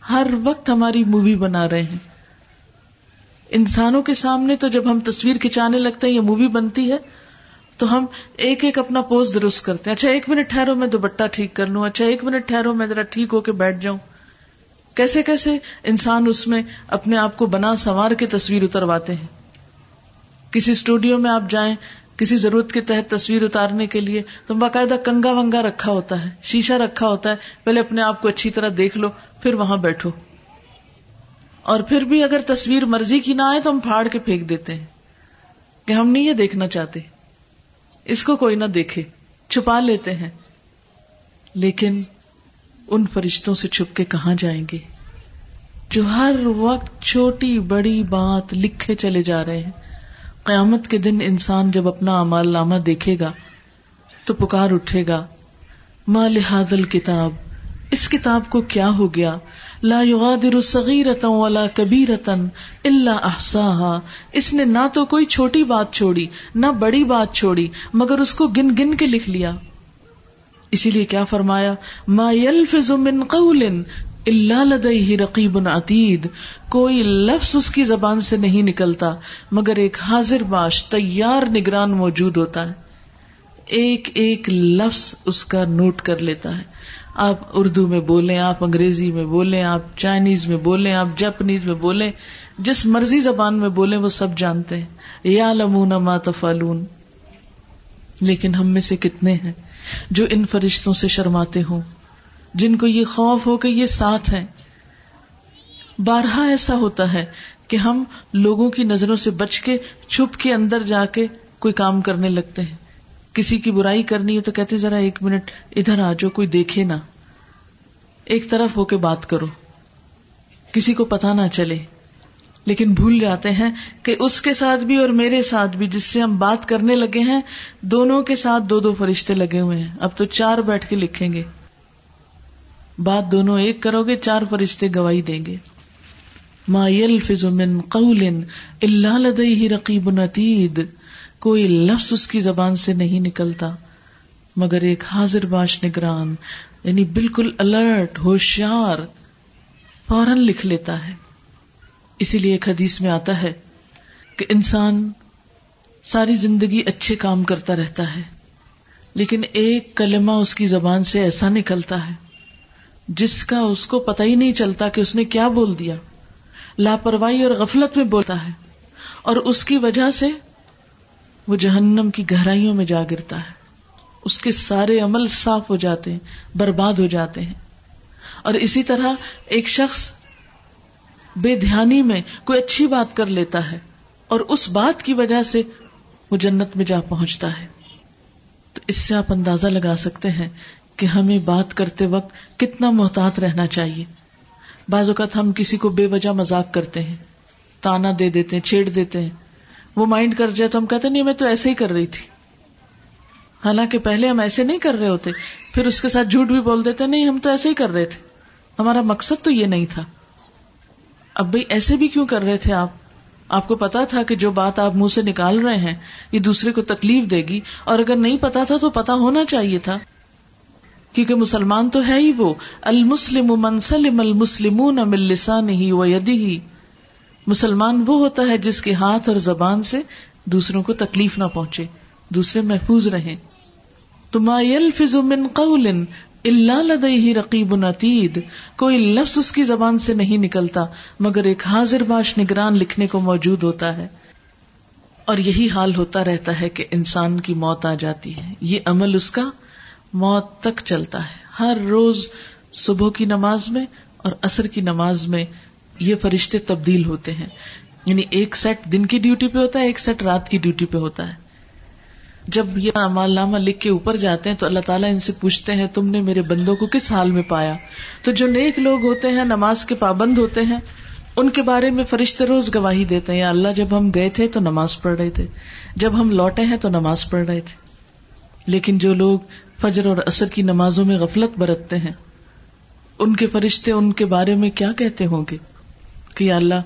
ہر وقت ہماری مووی بنا رہے ہیں۔ انسانوں کے سامنے تو جب ہم تصویر کھینچانے لگتے ہیں یا مووی بنتی ہے۔ تو ہم ایک ایک اپنا پوز درست کرتے ہیں۔ اچھا ایک منٹ ٹھہرو، میں دوپٹہ ٹھیک کر لوں۔ اچھا ایک منٹ ٹھہرو، میں ذرا ٹھیک ہو کے بیٹھ جاؤں۔ کیسے کیسے انسان اس میں اپنے آپ کو بنا سنوار کے تصویر اترواتے ہیں۔ کسی اسٹوڈیو میں آپ جائیں، کسی ضرورت کے تحت تصویر اتارنے کے لیے، تو باقاعدہ کنگا ونگا رکھا ہوتا ہے، شیشہ رکھا ہوتا ہے۔ پہلے اپنے آپ کو اچھی طرح دیکھ لو، پھر وہاں بیٹھو۔ اور پھر بھی اگر تصویر مرضی کی نہ آئے تو ہم پھاڑ کے پھینک دیتے ہیں کہ ہم نہیں یہ دیکھنا چاہتے۔ اس کو کوئی نہ دیکھے، چھپا لیتے ہیں۔ لیکن ان فرشتوں سے چھپ کے کہاں جائیں گے؟ جو ہر وقت چھوٹی بڑی بات لکھے چلے جا رہے ہیں۔ قیامت کے دن انسان جب اپنا امال نامہ دیکھے گا، تو پکار اٹھے گا، ماں لحاظ کتاب اس کتاب کو کیا ہو گیا؟ لا یغادر صغیرتا ولا کبیرتا الا احصاها اس نے نہ تو کوئی چھوٹی بات چھوڑی، نہ بڑی بات چھوڑی، مگر اس کو گن گن کے لکھ لیا۔ اسی لیے کیا فرمایا؟ ما يلفظ من قول الا لديه رقیب عتید۔ کوئی لفظ اس کی زبان سے نہیں نکلتا، مگر ایک حاضر باش تیار نگران موجود ہوتا ہے۔ ایک ایک لفظ اس کا نوٹ کر لیتا ہے۔ آپ اردو میں بولیں، آپ انگریزی میں بولیں، آپ چائنیز میں بولیں، آپ جاپنیز میں بولیں، جس مرضی زبان میں بولیں، وہ سب جانتے ہیں۔ یا لمون ما تفالون لیکن ہم میں سے کتنے ہیں جو ان فرشتوں سے شرماتے ہوں؟ جن کو یہ خوف ہو کہ یہ ساتھ ہیں۔ بارہا ایسا ہوتا ہے کہ ہم لوگوں کی نظروں سے بچ کے، چھپ کے اندر جا کے کوئی کام کرنے لگتے ہیں۔ کسی کی برائی کرنی ہے تو کہتے ذرا ایک منٹ ادھر آ جاؤ، کوئی دیکھے نا۔ ایک طرف ہو کے بات کرو۔ کسی کو پتا نہ چلے۔ لیکن بھول جاتے ہیں کہ اس کے ساتھ بھی اور میرے ساتھ بھی جس سے ہم بات کرنے لگے ہیں، دونوں کے ساتھ دو دو فرشتے لگے ہوئے ہیں۔ اب تو چار بیٹھ کے لکھیں گے۔ بات دونوں ایک کرو گے، چار فرشتے گواہی دیں گے۔ ما يلفظ من قول الا لديه رقیب نتید کوئی لفظ اس کی زبان سے نہیں نکلتا، مگر ایک حاضر باش نگران یعنی بالکل الرٹ ہوشیار، فوراً لکھ لیتا ہے۔ اسی لیے ایک حدیث میں آتا ہے کہ انسان ساری زندگی اچھے کام کرتا رہتا ہے، لیکن ایک کلمہ اس کی زبان سے ایسا نکلتا ہے جس کا اس کو پتہ ہی نہیں چلتا کہ اس نے کیا بول دیا۔ لاپرواہی اور غفلت میں بولتا ہے، اور اس کی وجہ سے وہ جہنم کی گہرائیوں میں جا گرتا ہے۔ اس کے سارے عمل صاف ہو جاتے ہیں، برباد ہو جاتے ہیں۔ اور اسی طرح ایک شخص بے دھیانی میں کوئی اچھی بات کر لیتا ہے اور اس بات کی وجہ سے وہ جنت میں جا پہنچتا ہے۔ تو اس سے آپ اندازہ لگا سکتے ہیں کہ ہمیں بات کرتے وقت کتنا محتاط رہنا چاہیے۔ بعض اوقات ہم کسی کو بے وجہ مزاق کرتے ہیں، تانا دے دیتے ہیں، چھیڑ دیتے ہیں۔ وہ مائنڈ کر جائے تو ہم کہتے نہیں، میں تو ایسے ہی کر رہی تھی۔ حالانکہ پہلے ہم ایسے نہیں کر رہے ہوتے۔ پھر اس کے ساتھ جھوٹ بھی بول دیتے، نہیں، ہم تو ایسے ہی کر رہے تھے۔ ہمارا مقصد تو یہ نہیں تھا۔ اب بھائی، ایسے بھی کیوں کر رہے تھے آپ؟ آپ کو پتا تھا کہ جو بات آپ منہ سے نکال رہے ہیں، یہ دوسرے کو تکلیف دے گی۔ اور اگر نہیں پتا تھا تو پتا ہونا چاہیے تھا۔ کیونکہ مسلمان تو ہے ہی وہ۔ المسلم منسلم المسلم لسان ہی و ہی مسلمان وہ ہوتا ہے جس کے ہاتھ اور زبان سے دوسروں کو تکلیف نہ پہنچے، دوسرے محفوظ رہے من قول اللہ لدئی رقیب نتید، کوئی لفظ اس کی زبان سے نہیں نکلتا، مگر ایک حاضر باش نگران لکھنے کو موجود ہوتا ہے۔ اور یہی حال ہوتا رہتا ہے کہ انسان کی موت آ جاتی ہے۔ یہ عمل اس کا موت تک چلتا ہے۔ ہر روز صبح کی نماز میں اور اثر کی نماز میں یہ فرشتے تبدیل ہوتے ہیں۔ یعنی ایک سیٹ دن کی ڈیوٹی پہ ہوتا ہے، ایک سیٹ رات کی ڈیوٹی پہ ہوتا ہے۔ جب یہ امال نامہ لکھ کے اوپر جاتے ہیں تو اللہ تعالیٰ ان سے پوچھتے ہیں، تم نے میرے بندوں کو کس حال میں پایا؟ تو جو نیک لوگ ہوتے ہیں، نماز کے پابند ہوتے ہیں، ان کے بارے میں فرشتے روز گواہی دیتے ہیں، یا اللہ جب ہم گئے تھے تو نماز پڑھ رہے تھے، جب ہم لوٹے ہیں تو نماز پڑھ رہے تھے۔ لیکن جو لوگ فجر اور اثر کی نمازوں میں غفلت برتتے ہیں، ان کے فرشتے ان کے بارے میں کیا کہتے ہوں گے؟ کہ یا اللہ،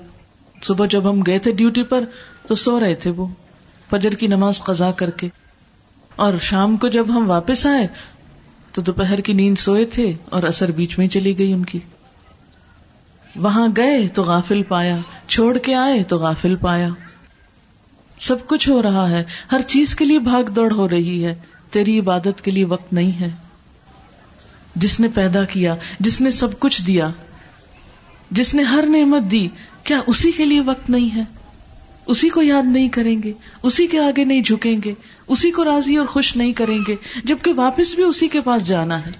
صبح جب ہم گئے تھے ڈیوٹی پر تو سو رہے تھے وہ، فجر کی نماز قزا کر کے۔ اور شام کو جب ہم واپس آئے تو دوپہر کی نیند سوئے تھے اور اثر بیچ میں چلی گئی ان کی۔ وہاں گئے تو غافل پایا، چھوڑ کے آئے تو غافل پایا۔ سب کچھ ہو رہا ہے، ہر چیز کے لیے بھاگ دوڑ ہو رہی ہے، تیری عبادت کے لیے وقت نہیں ہے۔ جس نے پیدا کیا، جس نے سب کچھ دیا جس نے ہر نعمت دی، کیا اسی کے لیے وقت نہیں ہے؟ اسی کو یاد نہیں کریں گے، اسی کے آگے نہیں جھکیں گے، اسی کو راضی اور خوش نہیں کریں گے، جبکہ واپس بھی اسی کے پاس جانا ہے۔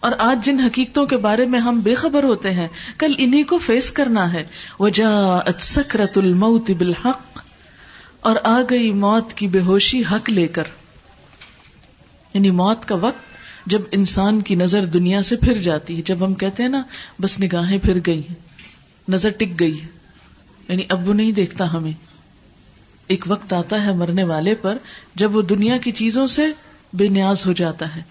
اور آج جن حقیقتوں کے بارے میں ہم بے خبر ہوتے ہیں، کل انہیں کو فیس کرنا ہے۔ وجہ سکرت الموت بالحق، اور آ گئی موت کی بے ہوشی حق لے کر۔ یعنی موت کا وقت جب انسان کی نظر دنیا سے پھر جاتی ہے، جب ہم کہتے ہیں نا، بس نگاہیں پھر گئی ہیں، نظر ٹک گئی ہے یعنی اب وہ نہیں دیکھتا ہمیں۔ ایک وقت آتا ہے مرنے والے پر، جب وہ دنیا کی چیزوں سے بے نیاز ہو جاتا ہے۔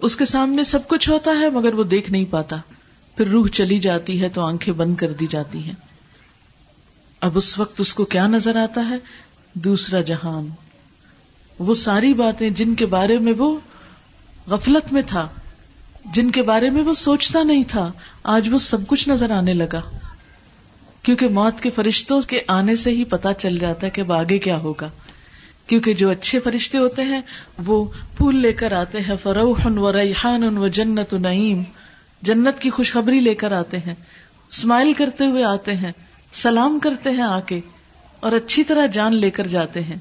اس کے سامنے سب کچھ ہوتا ہے، مگر وہ دیکھ نہیں پاتا۔ پھر روح چلی جاتی ہے تو آنکھیں بند کر دی جاتی ہیں۔ اب اس وقت اس کو کیا نظر آتا ہے؟ دوسرا جہان۔ وہ ساری باتیں جن کے بارے میں وہ غفلت میں تھا۔ جن کے بارے میں وہ سوچتا نہیں تھا، آج وہ سب کچھ نظر آنے لگا۔ کیونکہ موت کے فرشتوں کے آنے سے ہی پتا چل جاتا ہے کہ اب آگے کیا ہوگا۔ کیونکہ جو اچھے فرشتے ہوتے ہیں، وہ پھول لے کر آتے ہیں فروح و ریحان و جنت و نعیم۔ جنت کی خوشخبری لے کر آتے ہیں، اسمائل کرتے ہوئے آتے ہیں، سلام کرتے ہیں آ کے۔ اور اچھی طرح جان لے کر جاتے ہیں۔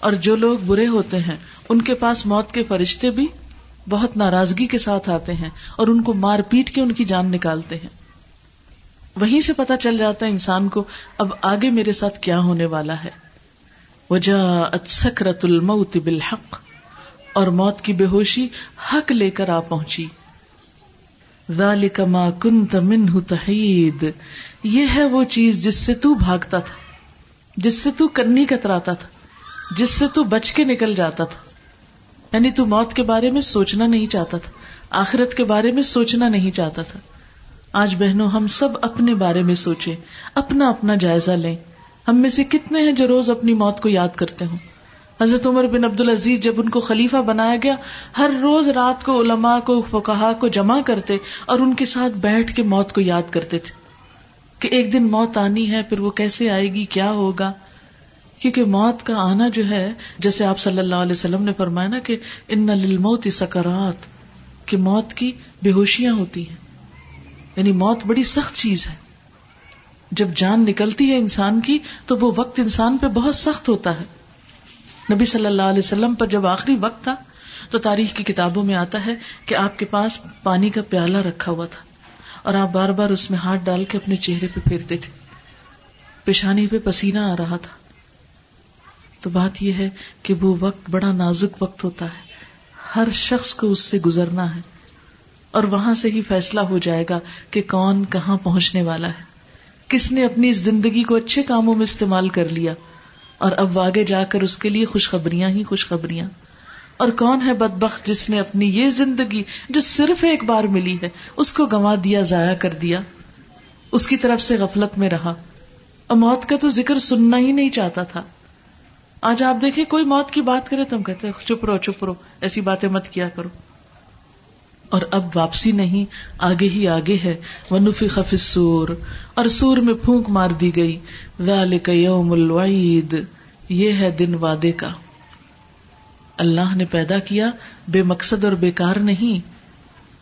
اور جو لوگ برے ہوتے ہیں، ان کے پاس موت کے فرشتے بھی بہت ناراضگی کے ساتھ آتے ہیں اور ان کو مار پیٹ کے ان کی جان نکالتے ہیں۔ وہیں سے پتا چل جاتا ہے انسان کو اب آگے میرے ساتھ کیا ہونے والا ہے۔ وجہ سکرت الموت بالحق، اور موت کی بے ہوشی حق لے کر آ پہنچی۔ ذالک ما کنت منہ تحید، یہ ہے وہ چیز جس سے تو بھاگتا تھا، جس سے تو کرنی کتراتا تھا، جس سے تو بچ کے نکل جاتا تھا۔ یعنی تو موت کے بارے میں سوچنا نہیں چاہتا تھا، آخرت کے بارے میں سوچنا نہیں چاہتا تھا۔ آج بہنوں، ہم سب اپنے بارے میں سوچے اپنا اپنا جائزہ لیں۔ ہم میں سے کتنے ہیں جو روز اپنی موت کو یاد کرتے ہوں۔ حضرت عمر بن عبد العزیز جب ان کو خلیفہ بنایا گیا، ہر روز رات کو علماء کو فکہ کو جمع کرتے اور ان کے ساتھ بیٹھ کے موت کو یاد کرتے تھے۔ کہ ایک دن موت آنی ہے، پھر وہ کیسے آئے گی، کیا ہوگا؟ کیونکہ موت کا آنا جو ہے، جیسے آپ صلی اللہ علیہ وسلم نے فرمایا نا کہ ان للموت سکرات، کہ موت کی بے ہوشیاں ہوتی ہیں۔ یعنی موت بڑی سخت چیز ہے۔ جب جان نکلتی ہے انسان کی، تو وہ وقت انسان پہ بہت سخت ہوتا ہے۔ نبی صلی اللہ علیہ وسلم پر جب آخری وقت تھا، تو تاریخ کی کتابوں میں آتا ہے کہ آپ کے پاس پانی کا پیالہ رکھا ہوا تھا۔ اور آپ بار بار اس میں ہاتھ ڈال کے اپنے چہرے پہ پھیرتے تھے۔ پیشانی پہ پسینہ آ رہا تھا۔ تو بات یہ ہے کہ وہ وقت بڑا نازک وقت ہوتا ہے۔ ہر شخص کو اس سے گزرنا ہے۔ اور وہاں سے ہی فیصلہ ہو جائے گا کہ کون کہاں پہنچنے والا ہے۔ کس نے اپنی اس زندگی کو اچھے کاموں میں استعمال کر لیا۔ اور اب آگے جا کر اس کے لیے خوشخبریاں ہی خوشخبریاں۔ اور کون ہے بدبخت جس نے اپنی یہ زندگی جو صرف ایک بار ملی ہے، اس کو گنوا دیا، ضائع کر دیا۔ اس کی طرف سے غفلت میں رہا۔ اور موت کا تو ذکر سننا ہی نہیں چاہتا تھا۔ آج آپ دیکھیں کوئی موت کی بات کرے تو ہم کہتے ہیں، چپ رہو چپ رہو، ایسی باتیں مت کیا کرو۔ اور اب واپسی نہیں، آگے ہی آگے ہے۔ ونفی خف سور اور سور میں پھونک مار دی گئی۔ یوم الوعید، یہ ہے دن وعدے کا۔ اللہ نے پیدا کیا، بے مقصد اور بیکار نہیں۔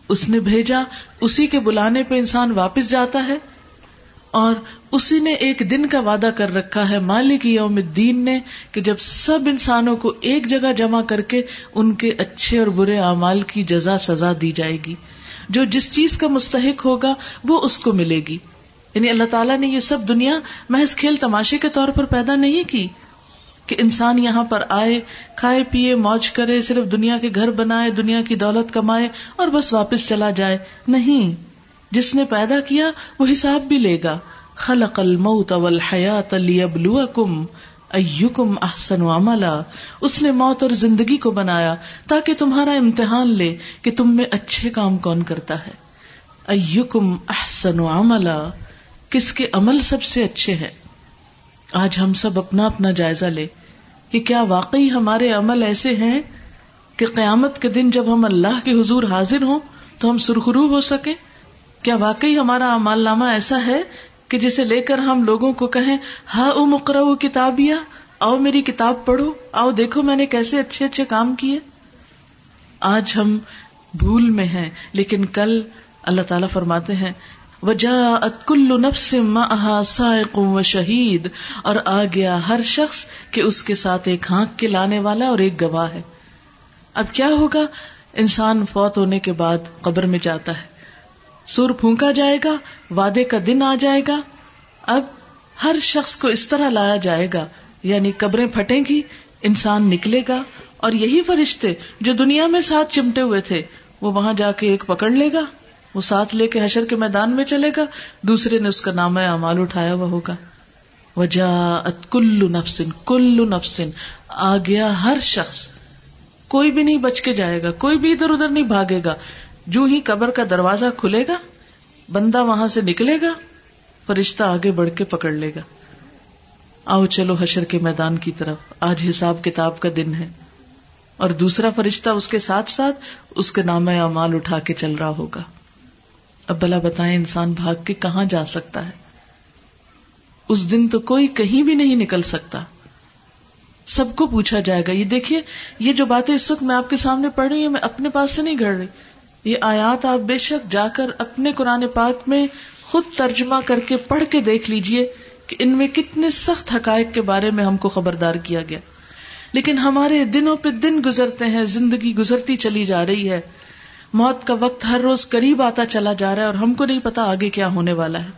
اس نے بھیجا، اسی کے بلانے پہ انسان واپس جاتا ہے۔ اور اسی نے ایک دن کا وعدہ کر رکھا ہے مالک یوم الدین نے کہ جب سب انسانوں کو ایک جگہ جمع کر کے ان کے اچھے اور برے اعمال کی جزا سزا دی جائے گی۔ جو جس چیز کا مستحق ہوگا وہ اس کو ملے گی۔ یعنی اللہ تعالیٰ نے یہ سب دنیا محض کھیل تماشے کے طور پر پیدا نہیں کی کہ انسان یہاں پر آئے، کھائے پیے موج کرے، صرف دنیا کے گھر بنائے، دنیا کی دولت کمائے اور بس واپس چلا جائے۔ نہیں۔ جس نے پیدا کیا وہ حساب بھی لے گا۔ خلق الموت والحیات لیبلوکم ایکم احسن عملا۔ اس نے موت اور زندگی کو بنایا تاکہ تمہارا امتحان لے کہ تم میں اچھے کام کون کرتا ہے۔ ایکم احسن عملا۔ کس کے عمل سب سے اچھے ہیں۔ آج ہم سب اپنا اپنا جائزہ لے کہ کیا واقعی ہمارے عمل ایسے ہیں کہ قیامت کے دن جب ہم اللہ کے حضور حاضر ہوں تو ہم سرخرو ہو سکے کیا واقعی ہمارا امال نامہ ایسا ہے کہ جسے لے کر ہم لوگوں کو کہیں ہا او مکر کتابیا آؤ میری کتاب پڑھو، آؤ دیکھو میں نے کیسے اچھے اچھے کام کیے۔ آج ہم بھول میں ہیں، لیکن کل اللہ تعالی فرماتے ہیں وجا کل نفس سائق و شہید، اور آ گیا ہر شخص کہ اس کے ساتھ ایک ہانک کے لانے والا اور ایک گواہ ہے۔ اب کیا ہوگا؟ انسان فوت ہونے کے بعد قبر میں جاتا ہے۔ سور پھونکا جائے گا، وعدے کا دن آ جائے گا۔ اب ہر شخص کو اس طرح لایا جائے گا یعنی قبریں پھٹیں گی، انسان نکلے گا۔ اور یہی فرشتے جو دنیا میں ساتھ چمٹے ہوئے تھے، وہ وہاں جا کے ایک پکڑ لے گا۔ وہ ساتھ لے کے حشر کے میدان میں چلے گا، دوسرے نے اس کا نام امال اٹھایا ہوا ہوگا۔ وجا کل نفسن کل نفسن۔ آ گیا ہر شخص۔ کوئی بھی نہیں بچ کے جائے گا، کوئی بھی ادھر ادھر نہیں بھاگے گا۔ جو ہی قبر کا دروازہ کھلے گا، بندہ وہاں سے نکلے گا، فرشتہ آگے بڑھ کے پکڑ لے گا۔ آؤ چلو حشر کے میدان کی طرف، آج حساب کتاب کا دن ہے۔ اور دوسرا فرشتہ اس کے ساتھ ساتھ اس کے نام امال اٹھا کے چل رہا ہوگا۔ اب بلا بتائیں انسان بھاگ کے کہاں جا سکتا ہے؟ اس دن تو کوئی کہیں بھی نہیں نکل سکتا۔ سب کو پوچھا جائے گا، یہ دیکھیے، یہ جو باتیں اس وقت میں آپ کے سامنے پڑھ رہی ہوں، میں اپنے پاس سے نہیں گھڑ رہی۔ یہ آیات آپ بے شک جا کر اپنے قرآن پاک میں خود ترجمہ کر کے پڑھ کے دیکھ لیجیے کہ ان میں کتنے سخت حقائق کے بارے میں ہم کو خبردار کیا گیا۔ لیکن ہمارے دنوں پہ دن گزرتے ہیں، زندگی گزرتی چلی جا رہی ہے۔ موت کا وقت ہر روز قریب آتا چلا جا رہا ہے اور ہم کو نہیں پتا آگے کیا ہونے والا ہے۔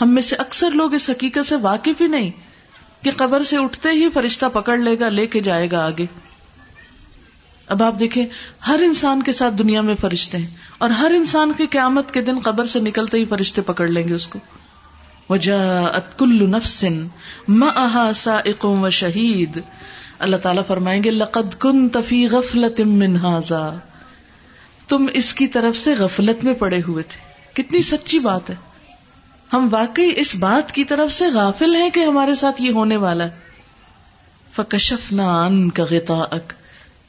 ہم میں سے اکثر لوگ اس حقیقت سے واقف ہی نہیں کہ قبر سے اٹھتے ہی فرشتہ پکڑ لے گا، لے کے جائے گا آگے۔ اب آپ دیکھیں، ہر انسان کے ساتھ دنیا میں فرشتے ہیں اور ہر انسان کی قیامت کے دن قبر سے نکلتے ہی فرشتے پکڑ لیں گے اس کو۔ وجہ کل نفسن سائق و شہید اللہ تعالیٰ فرمائیں گے، لقد کن تفی غفلت من هذا۔ تم اس کی طرف سے غفلت میں پڑے ہوئے تھے۔ کتنی سچی بات ہے۔ ہم واقعی اس بات کی طرف سے غافل ہیں کہ ہمارے ساتھ یہ ہونے والا ہے۔ فکشف نان کا غتا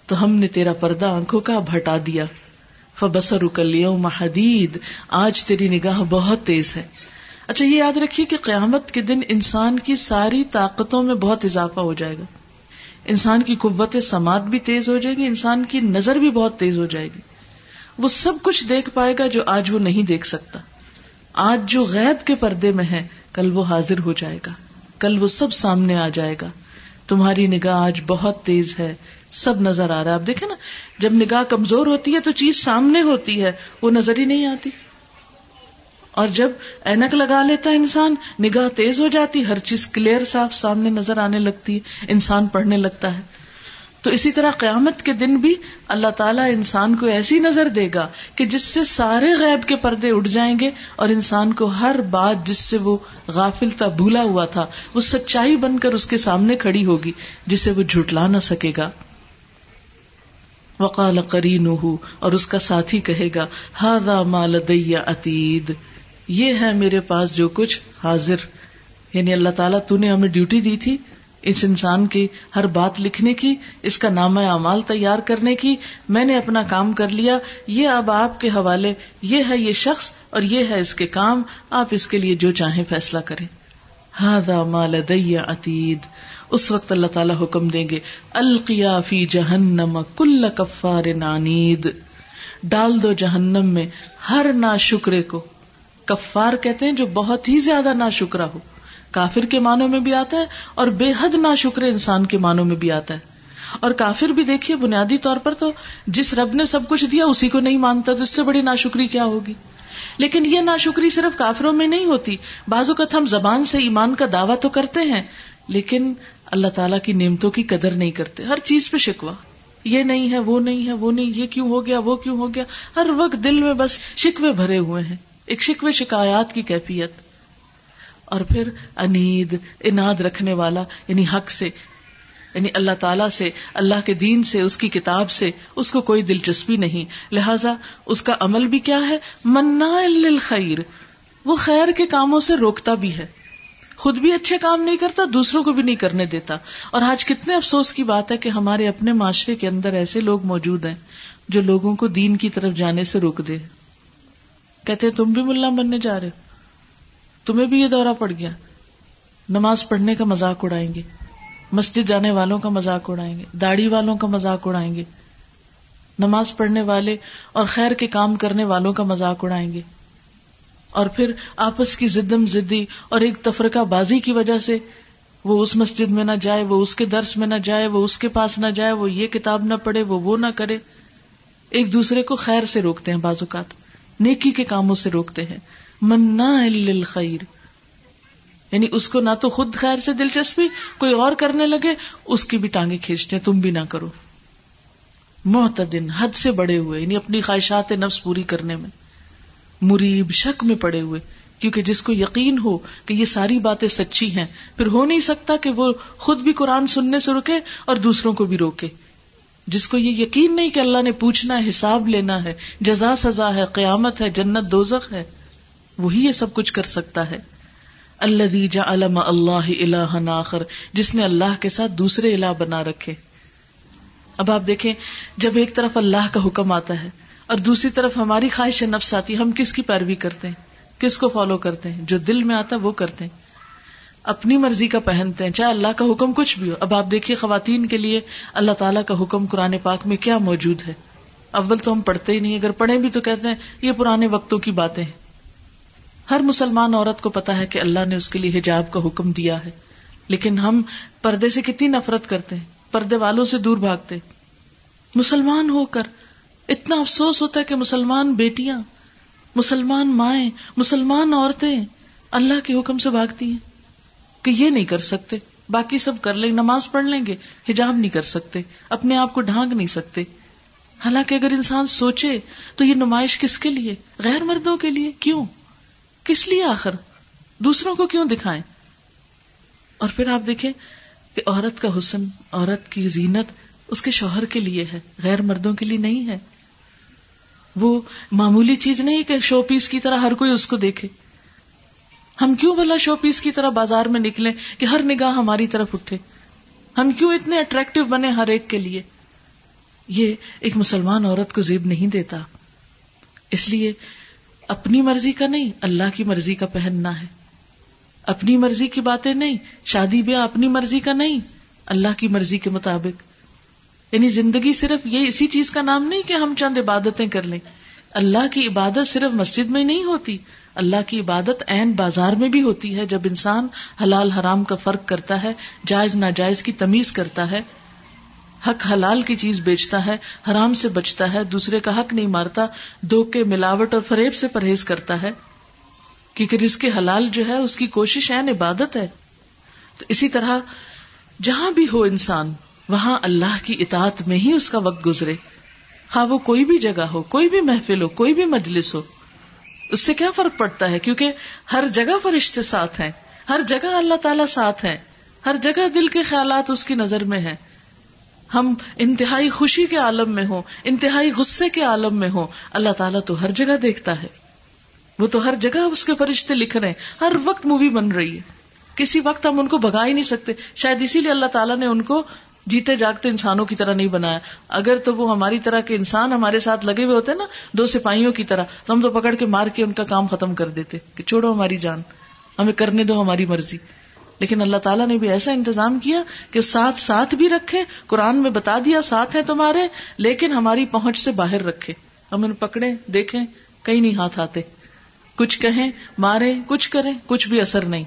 تو ہم نے تیرا پردہ آنکھوں کا ہٹا دیا۔ فبسر حدید۔ آج تیری نگاہ بہت تیز ہے۔ اچھا یہ یاد رکھیے کہ قیامت کے دن انسان کی ساری طاقتوں میں بہت اضافہ ہو جائے گا۔ انسان کی قوت سماعت بھی تیز ہو جائے گی، انسان کی نظر بھی بہت تیز ہو جائے گی۔ وہ سب کچھ دیکھ پائے گا جو آج وہ نہیں دیکھ سکتا۔ آج جو غیب کے پردے میں ہے، کل وہ حاضر ہو جائے گا۔ کل وہ سب سامنے آ جائے گا۔ تمہاری نگاہ آج بہت تیز ہے۔ سب نظر آ رہا ہے۔ آپ دیکھیں نا، جب نگاہ کمزور ہوتی ہے تو چیز سامنے ہوتی ہے، وہ نظر ہی نہیں آتی۔ اور جب اینک لگا لیتا ہے انسان، نگاہ تیز ہو جاتی، ہر چیز کلیئر صاف سامنے نظر آنے لگتی ہے، انسان پڑھنے لگتا ہے۔ تو اسی طرح قیامت کے دن بھی اللہ تعالیٰ انسان کو ایسی نظر دے گا کہ جس سے سارے غیب کے پردے اٹھ جائیں گے اور انسان کو ہر بات جس سے وہ غافل تھا، بھولا ہوا تھا، وہ سچائی بن کر اس کے سامنے کھڑی ہوگی، جسے وہ جھٹلا نہ سکے گا۔ وقال قرین اور اس کا ساتھی کہے گا ہاد مال دیا یہ ہے میرے پاس جو کچھ حاضر۔ یعنی اللہ تعالیٰ تو نے ہمیں ڈیوٹی دی تھی اس انسان کی ہر بات لکھنے کی، اس کا نام اعمال تیار کرنے کی۔ میں نے اپنا کام کر لیا۔ یہ اب آپ کے حوالے، یہ ہے یہ شخص اور یہ ہے اس کے کام۔ آپ اس کے لیے جو چاہیں فیصلہ کریں۔ ہاد مال دیا عتید۔ اس وقت اللہ تعالیٰ حکم دیں گے، القیا فی جہنم کل کفار نانید۔ ڈال دو جہنم میں ہر نا شکرے کو۔ کفار کہتے ہیں جو بہت ہی زیادہ نا شکرا ہو۔ کافر کے معنوں میں بھی آتا ہے اور بے حد نا شکر انسان کے معنوں میں بھی آتا ہے۔ اور کافر بھی دیکھیے، بنیادی طور پر تو جس رب نے سب کچھ دیا، اسی کو نہیں مانتا، تو اس سے بڑی نا شکری کیا ہوگی؟ لیکن یہ نا شکری صرف کافروں میں نہیں ہوتی۔ بعض اوقات ہم زبان سے ایمان کا دعویٰ تو کرتے ہیں، لیکن اللہ تعالیٰ کی نعمتوں کی قدر نہیں کرتے۔ ہر چیز پہ شکوا یہ نہیں ہے، وہ نہیں ہے، وہ نہیں، یہ کیوں ہو گیا، وہ کیوں ہو گیا۔ ہر وقت دل میں بس شکوے بھرے ہوئے ہیں۔ ایک شکوے شکایات کی کیفیت۔ اور پھر انید، اناد رکھنے والا یعنی حق سے یعنی اللہ تعالی سے، اللہ کے دین سے، اس کی کتاب سے، اس کو کوئی دلچسپی نہیں۔ لہذا اس کا عمل بھی کیا ہے؟ منا خیر وہ خیر کے کاموں سے روکتا بھی ہے۔ خود بھی اچھے کام نہیں کرتا، دوسروں کو بھی نہیں کرنے دیتا۔ اور آج کتنے افسوس کی بات ہے کہ ہمارے اپنے معاشرے کے اندر ایسے لوگ موجود ہیں جو لوگوں کو دین کی طرف جانے سے روک دے۔ کہتے ہیں، تم بھی ملا بننے جا رہے تمہیں بھی یہ دورہ پڑ گیا۔ نماز پڑھنے کا مذاق اڑائیں گے۔ مسجد جانے والوں کا مذاق اڑائیں گے۔ داڑھی والوں کا مذاق اڑائیں گے۔ نماز پڑھنے والے اور خیر کے کام کرنے والوں کا مذاق اڑائیں گے۔ اور پھر آپس کی زدم زدی اور ایک تفرقہ بازی کی وجہ سے وہ اس مسجد میں نہ جائے، وہ اس کے درس میں نہ جائے، وہ اس کے پاس نہ جائے، وہ یہ کتاب نہ پڑھے، وہ وہ نہ کرے۔ ایک دوسرے کو خیر سے روکتے ہیں بعض اوقات، نیکی کے کاموں سے روکتے ہیں۔ منا خیر یعنی اس کو نہ تو خود خیر سے دلچسپی، کوئی اور کرنے لگے، اس کی بھی ٹانگیں کھینچتے ہیں، تم بھی نہ کرو۔ محتدن حد سے بڑے ہوئے یعنی اپنی خواہشات نفس پوری کرنے میں۔ مریب شک میں پڑے ہوئے، کیونکہ جس کو یقین ہو کہ یہ ساری باتیں سچی ہیں، پھر ہو نہیں سکتا کہ وہ خود بھی قرآن سننے سے رکے اور دوسروں کو بھی روکے۔ جس کو یہ یقین نہیں کہ اللہ نے پوچھنا ہے، حساب لینا ہے، جزا سزا ہے، قیامت ہے، جنت دوزخ ہے، وہی یہ سب کچھ کر سکتا ہے۔ اللہ دیجا علم اللہ اللہ ناخر جس نے اللہ کے ساتھ دوسرے الہ بنا رکھے۔ اب آپ دیکھیں، جب ایک طرف اللہ کا حکم آتا ہے اور دوسری طرف ہماری خواہش نفس آتی ہم کس کی پیروی کرتے ہیں؟ کس کو فالو کرتے ہیں؟ جو دل میں آتا ہے وہ کرتے ہیں۔ اپنی مرضی کا پہنتے ہیں، چاہے اللہ کا حکم کچھ بھی ہو۔ اب آپ دیکھیے خواتین کے لیے اللہ تعالیٰ کا حکم قرآن پاک میں کیا موجود ہے۔ اول تو ہم پڑھتے ہی نہیں، اگر پڑھیں بھی تو کہتے ہیں یہ پرانے وقتوں کی باتیں ہیں۔ ہر مسلمان عورت کو پتا ہے کہ اللہ نے اس کے لیے حجاب کا حکم دیا ہے۔ لیکن ہم پردے سے کتنی نفرت کرتے ہیں، پردے والوں سے دور بھاگتے مسلمان ہو کر اتنا افسوس ہوتا ہے کہ مسلمان بیٹیاں، مسلمان مائیں، مسلمان عورتیں اللہ کے حکم سے بھاگتی ہیں کہ یہ نہیں کر سکتے، باقی سب کر لیں، نماز پڑھ لیں گے، حجاب نہیں کر سکتے، اپنے آپ کو ڈھانگ نہیں سکتے۔ حالانکہ اگر انسان سوچے تو یہ نمائش کس کے لیے؟ غیر مردوں کے لیے؟ کیوں؟ کس لیے آخر؟ دوسروں کو کیوں دکھائیں؟ اور پھر آپ دیکھیں کہ عورت کا حسن، عورت کی زینت اس کے شوہر کے لیے ہے، غیر مردوں کے لیے نہیں ہے۔ وہ معمولی چیز نہیں کہ شو پیس کی طرح ہر کوئی اس کو دیکھے۔ ہم کیوں بلا شو پیس کی طرح بازار میں نکلے کہ ہر نگاہ ہماری طرف اٹھے؟ ہم کیوں اتنے اٹریکٹو بنے ہر ایک کے لیے؟ یہ ایک مسلمان عورت کو زیب نہیں دیتا۔ اس لیے اپنی مرضی کا نہیں، اللہ کی مرضی کا پہننا ہے۔ اپنی مرضی کی باتیں نہیں، شادی بیاہ اپنی مرضی کا نہیں، اللہ کی مرضی کے مطابق۔ یعنی زندگی صرف یہ اسی چیز کا نام نہیں کہ ہم چند عبادتیں کر لیں۔ اللہ کی عبادت صرف مسجد میں نہیں ہوتی، اللہ کی عبادت این بازار میں بھی ہوتی ہے۔ جب انسان حلال حرام کا فرق کرتا ہے، جائز ناجائز کی تمیز کرتا ہے، حق حلال کی چیز بیچتا ہے، حرام سے بچتا ہے، دوسرے کا حق نہیں مارتا دو کے ملاوٹ اور فریب سے پرہیز کرتا ہے۔ کیونکہ رزق حلال جو ہے، اس کی کوشش ہے عبادت ہے۔ تو اسی طرح جہاں بھی ہو انسان وہاں اللہ کی اطاعت میں ہی اس کا وقت گزرے۔ ہاں وہ کوئی بھی جگہ ہو، کوئی بھی محفل ہو، کوئی بھی مجلس ہو، اس سے کیا فرق پڑتا ہے؟ کیونکہ ہر جگہ فرشتے ساتھ ہیں، ہر جگہ اللہ تعالیٰ ساتھ ہیں، ہر جگہ دل کے خیالات اس کی نظر میں ہیں۔ ہم انتہائی خوشی کے عالم میں ہوں، انتہائی غصے کے عالم میں ہوں، اللہ تعالیٰ تو ہر جگہ دیکھتا ہے۔ وہ تو ہر جگہ اس کے فرشتے لکھ رہے ہیں، ہر وقت مووی بن رہی ہے۔ کسی وقت ہم ان کو بگا ہی نہیں سکتے، شاید اسی لیے اللہ تعالیٰ نے ان کو جیتے جاگتے انسانوں کی طرح نہیں بنایا اگر تو وہ ہماری طرح کے انسان ہمارے ساتھ لگے ہوئے ہوتے نا، دو سپاہیوں کی طرح، تو ہم تو پکڑ کے مار کے ان کا کام ختم کر دیتے کہ چھوڑو ہماری جان، ہمیں کرنے دو ہماری مرضی۔ لیکن اللہ تعالیٰ نے بھی ایسا انتظام کیا کہ ساتھ ساتھ بھی رکھے، قرآن میں بتا دیا ساتھ ہے تمہارے، لیکن ہماری پہنچ سے باہر رکھے۔ ہم ان پکڑے دیکھیں، کہیں نہیں ہاتھ آتے۔ کچھ کہیں مارے کچھ کریں، کچھ بھی اثر نہیں۔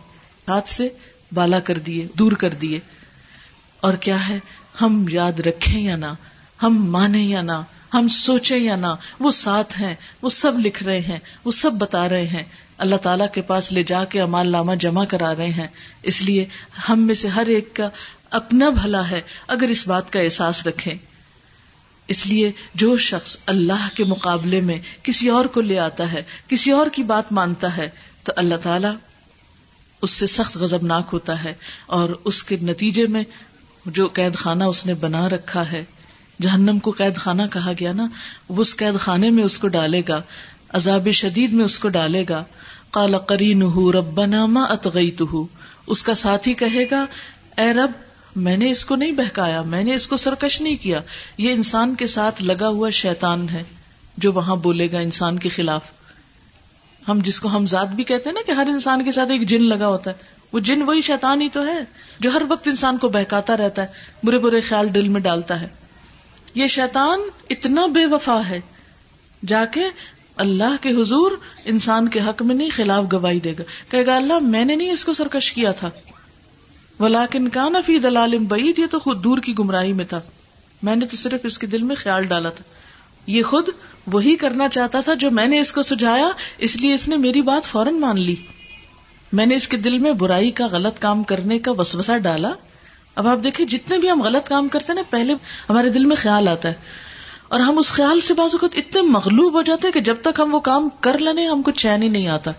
ہاتھ سے بالا کر دیے، دور کر دیے۔ اور کیا ہے؟ ہم یاد رکھیں یا نہ؟ ہم مانے یا نہ؟ ہم سوچیں یا نہ؟ وہ ساتھ ہیں، وہ سب لکھ رہے ہیں، وہ سب بتا رہے ہیں۔ اللہ تعالیٰ کے پاس لے جا کے امال نامہ جمع کرا رہے ہیں۔ اس لیے ہم میں سے ہر ایک کا اپنا بھلا ہے اگر اس بات کا احساس رکھیں۔ اس لیے جو شخص اللہ کے مقابلے میں کسی اور کو لے آتا ہے، کسی اور کی بات مانتا ہے، تو اللہ تعالیٰ اس سے سخت غزبناک ہوتا ہے اور اس کے نتیجے میں جو قید خانہ اس نے بنا رکھا ہے، جہنم کو قید خانہ کہا گیا نا، وہ اس قید خانے میں اس کو ڈالے گا، عذاب شدید میں اس کو ڈالے گا۔ کالا کرین رب ناما اتگئی اس کا ساتھی کہے گا، اے رب، میں نے اس کو نہیں بہکایا، میں نے اس کو سرکش نہیں کیا۔ یہ انسان کے ساتھ لگا ہوا شیطان ہے، جو وہاں بولے گا انسان کے خلاف۔ ہم جس کو ہم ذات بھی کہتے ہیں نا کہ ہر انسان کے ساتھ ایک جن لگا ہوتا ہے۔ وہ جن وہی شیطان ہی تو ہے جو ہر وقت انسان کو بہکاتا رہتا ہے، برے برے خیال دل میں ڈالتا ہے۔ یہ شیطان اتنا بے وفا ہے، جا کے اللہ کے حضور انسان کے حق میں نہیں خلاف گواہی دے گا۔ کہے گا، اللہ، میں نے نہیں اس کو سرکش کیا تھا۔ ولاکن کا نفی دلال بعید، یہ تو خود دور کی گمراہی میں تھا۔ میں نے تو صرف اس کے دل میں خیال ڈالا تھا۔ یہ خود وہی کرنا چاہتا تھا جو میں نے اس کو سجایا اس لیے اس نے میری بات فوراً مان لی۔ میں نے اس کے دل میں برائی کا غلط کام کرنے کا وسوسہ ڈالا۔ اب آپ دیکھیں جتنے بھی ہم غلط کام کرتے نا، پہلے ہمارے دل میں خیال آتا ہے۔ اور ہم اس خیال سے بعض اوقات اتنے مغلوب ہو جاتے ہیں کہ جب تک ہم وہ کام کر لینے ہم کو چین ہی نہیں آتا۔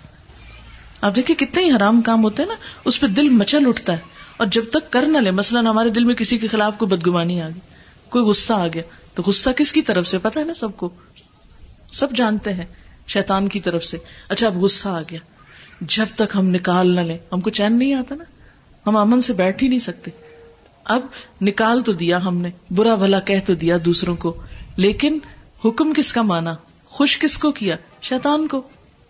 آپ دیکھیں کتنے ہی حرام کام ہوتے ہیں نا، اس پہ دل مچل اٹھتا ہے۔ اور جب تک کر نہ لے، مثلاً ہمارے دل میں کسی کے خلاف کوئی بدگمانی آ گئی، کوئی غصہ آ گیا، تو غصہ کس کی طرف سے؟ پتا ہے نا سب کو۔ سب جانتے ہیں شیطان کی طرف سے۔ اچھا اب غصہ آ گیا۔ جب تک ہم نکال نہ لیں۔ ہم کو چین نہیں آتا نا۔ ہم امن سے بیٹھ ہی نہیں سکتے۔ اب نکال تو دیا ہم نے، برا بھلا کہہ تو دیا دوسروں کو۔ لیکن حکم کس کا مانا؟ خوش کس کو کیا؟ شیطان کو۔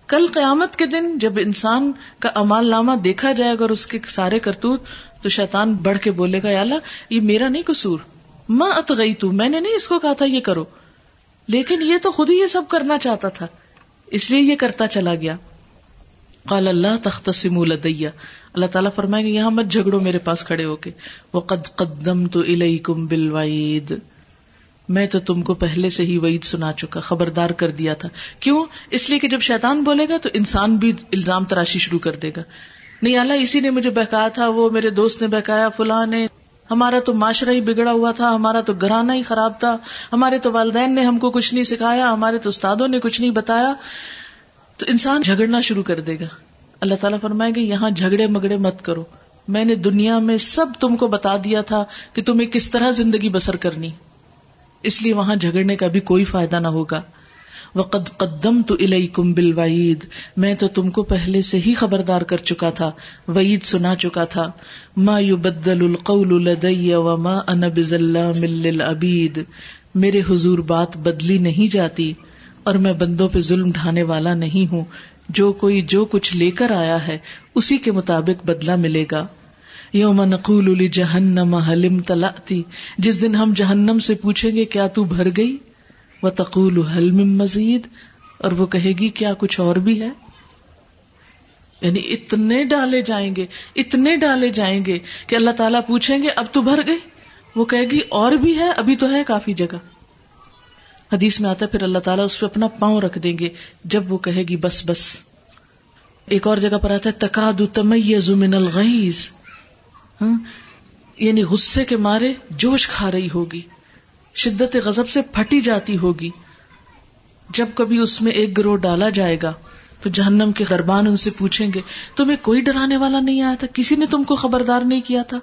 کل قیامت کے دن جب انسان کا امال نامہ دیکھا جائے گا اور اس کے سارے کرتوت، تو شیطان بڑھ کے بولے گا اللہ، یہ میرا نہیں قصور۔ ماں ات گئی تو میں نے نہیں اس کو کہا تھا یہ کرو۔ لیکن یہ تو خود ہی یہ سب کرنا چاہتا تھا۔ اس لیے یہ کرتا چلا گیا۔ قال اللہ تختصم لدیا اللہ تعالیٰ فرمائیں گے یہاں مت جھگڑو میرے پاس کھڑے ہو کے۔ وہ قد قدم تو الیکم بالوعید میں تو تم کو پہلے سے ہی وعید سنا چکا، خبردار کر دیا تھا۔ کیوں؟ اس لیے کہ جب شیطان بولے گا تو انسان بھی الزام تراشی شروع کر دے گا۔ نہیں، اللہ اسی نے مجھے بہکایا تھا، وہ میرے دوست نے بہکایا، فلاں نے۔ ہمارا تو معاشرہ ہی بگڑا ہوا تھا، ہمارا تو گھرانا ہی خراب تھا۔ ہمارے تو والدین نے ہم کو کچھ نہیں سکھایا، ہمارے تو استادوں نے کچھ نہیں بتایا۔ تو انسان جھگڑنا شروع کر دے گا۔ اللہ تعالیٰ فرمائے گا، یہاں جھگڑے مگڑے مت کرو۔ میں نے دنیا میں سب تم کو بتا دیا تھا کہ تمہیں کس طرح زندگی بسر کرنی۔ اس لیے وہاں جھگڑنے کا بھی کوئی فائدہ نہ ہوگا۔ وقد قدم تو الئی کم بل وعید میں تو تم کو پہلے سے ہی خبردار کر چکا تھا، وعید سنا چکا تھا۔ ما یو بدل القول و ما ان مل ابید میرے حضور بات بدلی نہیں جاتی۔ اور میں بندوں پہ ظلم ڈھانے والا نہیں ہوں۔ جو کوئی جو کچھ لے کر آیا ہے، اسی کے مطابق بدلا ملے گا۔ یوم نقول جہنم حلم تلاتی جس دن ہم جہنم سے پوچھیں گے، کیا تو بھر گئی؟ وہ تقول حلم مزید؟ اور وہ کہے گی، کیا کچھ اور بھی ہے؟ یعنی اتنے ڈالے جائیں گے، اتنے ڈالے جائیں گے کہ اللہ تعالیٰ پوچھیں گے، اب تو بھر گئی؟ وہ کہے گی، اور بھی ہے، ابھی تو ہے کافی جگہ۔ حدیث میں آتا ہے، پھر اللہ تعالیٰ اس پہ اپنا پاؤں رکھ دیں گے۔ جب وہ کہے گی، بس بس۔ ایک اور جگہ پر آتا ہے تقاد تمیز من الغیز ہاں؟ یعنی غصے کے مارے جوش کھا رہی ہوگی۔ شدت غضب سے پھٹی جاتی ہوگی۔ جب کبھی اس میں ایک گروہ ڈالا جائے گا، تو جہنم کے دربان ان سے پوچھیں گے، تمہیں کوئی ڈرانے والا نہیں آیا تھا؟ کسی نے تم کو خبردار نہیں کیا تھا؟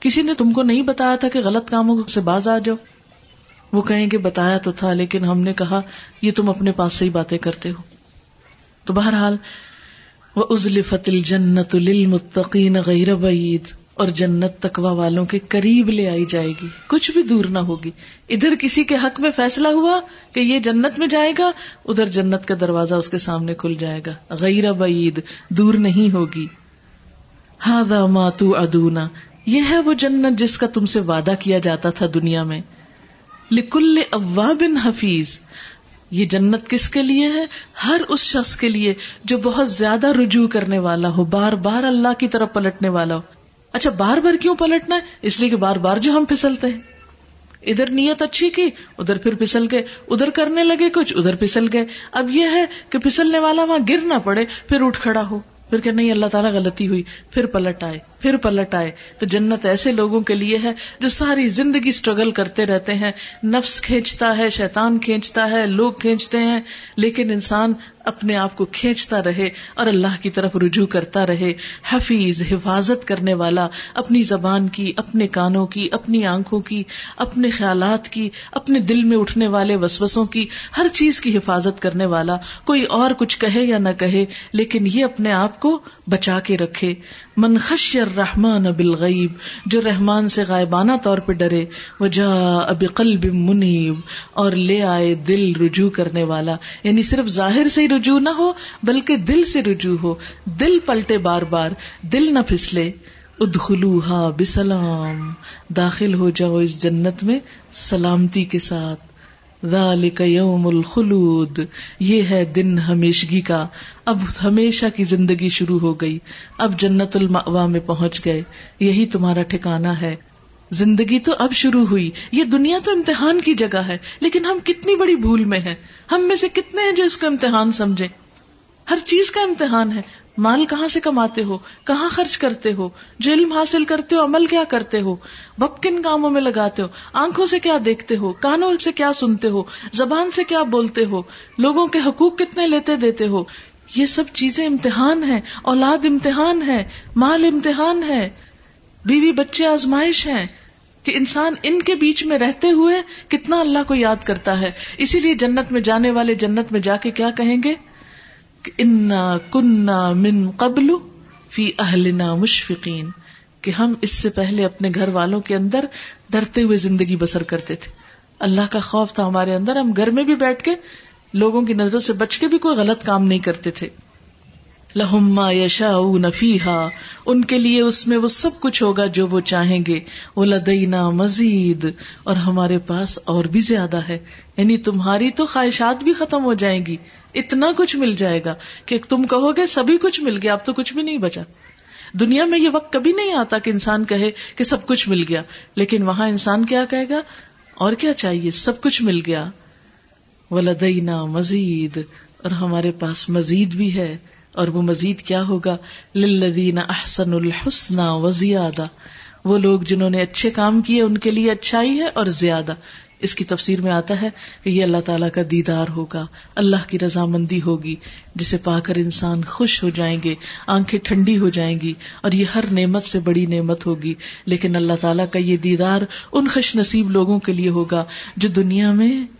کسی نے تم کو نہیں بتایا تھا کہ غلط کاموں سے باز آ جاؤ؟ وہ کہیں گے بتایا تو تھا لیکن ہم نے کہا یہ تم اپنے پاس سے ہی باتیں کرتے ہو۔ تو بہرحال وہ ازل فتل جنت المتقین غیر بعید اور جنت تکوا والوں کے قریب لے آئی جائے گی۔ کچھ بھی دور نہ ہوگی۔ ادھر کسی کے حق میں فیصلہ ہوا کہ یہ جنت میں جائے گا، ادھر جنت کا دروازہ اس کے سامنے کھل جائے گا۔ غیر بعید دور نہیں ہوگی۔ ہاد ماتو ادونا یہ ہے وہ جنت جس کا تم سے وعدہ کیا جاتا تھا دنیا میں۔ لکل ابا بن حفیظ۔ یہ جنت کس کے لیے ہے؟ ہر اس شخص کے لیے جو بہت زیادہ رجوع کرنے والا ہو، بار بار اللہ کی طرف پلٹنے والا ہو۔ اچھا بار بار کیوں پلٹنا ہے؟ اس لیے کہ بار بار جو ہم پھسلتے ہیں۔ ادھر نیت اچھی کی، ادھر پھر پھسل گئے۔ ادھر کرنے لگے کچھ، ادھر پھسل گئے۔ اب یہ ہے کہ پھسلنے والا وہاں گر نہ پڑے، پھر اٹھ کھڑا ہو۔ پھر کہ نہیں، اللہ تعالیٰ غلطی ہوئی، پھر پلٹ آئے، پھر پلٹ آئے۔ تو جنت ایسے لوگوں کے لیے ہے جو ساری زندگی اسٹرگل کرتے رہتے ہیں۔ نفس کھینچتا ہے، شیطان کھینچتا ہے، لوگ کھینچتے ہیں، لیکن انسان اپنے آپ کو کھینچتا رہے اور اللہ کی طرف رجوع کرتا رہے، حفیظ، حفاظت کرنے والا، اپنی زبان کی، اپنے کانوں کی، اپنی آنکھوں کی، اپنے خیالات کی، اپنے دل میں اٹھنے والے وسوسوں کی، ہر چیز کی حفاظت کرنے والا، کوئی اور کچھ کہے یا نہ کہے، لیکن یہ اپنے آپ کو بچا کے رکھے۔ من خشی الرحمن بالغیب، جو رحمان سے غائبانہ طور پہ ڈرے۔ وجا اب قلب منیب، اور لے آئے دل رجوع کرنے والا۔ یعنی صرف ظاہر سے ہی رجوع نہ ہو، بلکہ دل سے رجوع ہو۔ دل پلٹے بار بار، دل نہ پھسلے۔ ادخلوها بسلام، داخل ہو جاؤ اس جنت میں سلامتی کے ساتھ۔ ذالک یوم الخلود۔ یہ ہے دن ہمیشگی کا۔ اب ہمیشہ کی زندگی شروع ہو گئی۔ اب جنت المأوا میں پہنچ گئے۔ یہی تمہارا ٹھکانا ہے۔ زندگی تو اب شروع ہوئی۔ یہ دنیا تو امتحان کی جگہ ہے۔ لیکن ہم کتنی بڑی بھول میں ہیں۔ ہم میں سے کتنے ہیں جو اس کو امتحان سمجھے ہر چیز کا امتحان ہے۔ مال کہاں سے کماتے ہو؟ کہاں خرچ کرتے ہو؟ جو علم حاصل کرتے ہو، عمل کیا کرتے ہو؟ وقت کن کاموں میں لگاتے ہو؟ آنکھوں سے کیا دیکھتے ہو؟ کانوں سے کیا سنتے ہو؟ زبان سے کیا بولتے ہو؟ لوگوں کے حقوق کتنے لیتے دیتے ہو؟ یہ سب چیزیں امتحان ہے اولاد امتحان ہے، مال امتحان ہے، بیوی بچے آزمائش ہیں۔ کہ انسان ان کے بیچ میں رہتے ہوئے کتنا اللہ کو یاد کرتا ہے۔ اسی لیے جنت میں جانے والے جنت میں جا کے کیا کہیں گے؟ انا کننا من قبل فی اہلنا مشفقین، کہ ہم اس سے پہلے اپنے گھر والوں کے اندر ڈرتے ہوئے زندگی بسر کرتے تھے۔ اللہ کا خوف تھا ہمارے اندر، ہم گھر میں بھی بیٹھ کے لوگوں کی نظروں سے بچ کے بھی کوئی غلط کام نہیں کرتے تھے۔ لہما یشا نفیحا ان کے لیے اس میں وہ سب کچھ ہوگا جو وہ چاہیں گے۔ وہ لدینا مزید اور ہمارے پاس اور بھی زیادہ ہے۔ یعنی تمہاری تو خواہشات بھی ختم ہو جائیں گی۔ اتنا کچھ مل جائے گا کہ تم کہو گے سبھی کچھ مل گیا، اب تو کچھ بھی نہیں بچا۔ دنیا میں یہ وقت کبھی نہیں آتا کہ انسان کہے کہ سب کچھ مل گیا۔ لیکن وہاں انسان کیا کہے گا؟ اور کیا چاہیے؟ سب کچھ مل گیا۔ وہ مزید اور ہمارے پاس مزید بھی ہے۔ اور وہ مزید کیا ہوگا؟ للذین احسن الحسن و زیادہ وہ لوگ جنہوں نے اچھے کام کیے، ان کے لیے اچھائی ہے اور زیادہ۔ اس کی تفسیر میں آتا ہے کہ یہ اللہ تعالیٰ کا دیدار ہوگا۔ اللہ کی رضامندی ہوگی، جسے پا کر انسان خوش ہو جائیں گے، آنکھیں ٹھنڈی ہو جائیں گی اور یہ ہر نعمت سے بڑی نعمت ہوگی۔ لیکن اللہ تعالیٰ کا یہ دیدار ان خوش نصیب لوگوں کے لیے ہوگا جو دنیا میں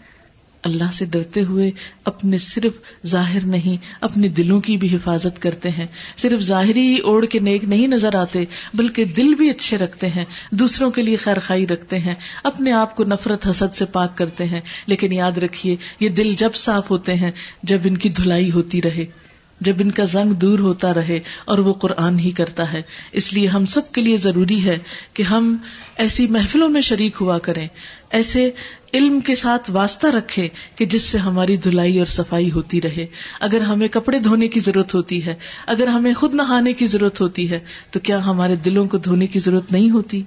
اللہ سے ڈرتے ہوئے اپنے صرف ظاہر نہیں، اپنے دلوں کی بھی حفاظت کرتے ہیں۔ صرف ظاہری ہی اوڑھ کے نیک نہیں نظر آتے، بلکہ دل بھی اچھے رکھتے ہیں، دوسروں کے لیے خیر خائی رکھتے ہیں۔ اپنے آپ کو نفرت، حسد سے پاک کرتے ہیں۔ لیکن یاد رکھیے، یہ دل جب صاف ہوتے ہیں، جب ان کی دھلائی ہوتی رہے، جب ان کا زنگ دور ہوتا رہے اور وہ قرآن ہی کرتا ہے۔ اس لیے ہم سب کے لیے ضروری ہے کہ ہم ایسی محفلوں میں شریک ہوا کریں۔ ایسے علم کے ساتھ واسطہ رکھے کہ جس سے ہماری دھلائی اور صفائی ہوتی رہے۔ اگر ہمیں کپڑے دھونے کی ضرورت ہوتی ہے، اگر ہمیں خود نہانے کی ضرورت ہوتی ہے، تو کیا ہمارے دلوں کو دھونے کی ضرورت نہیں ہوتی؟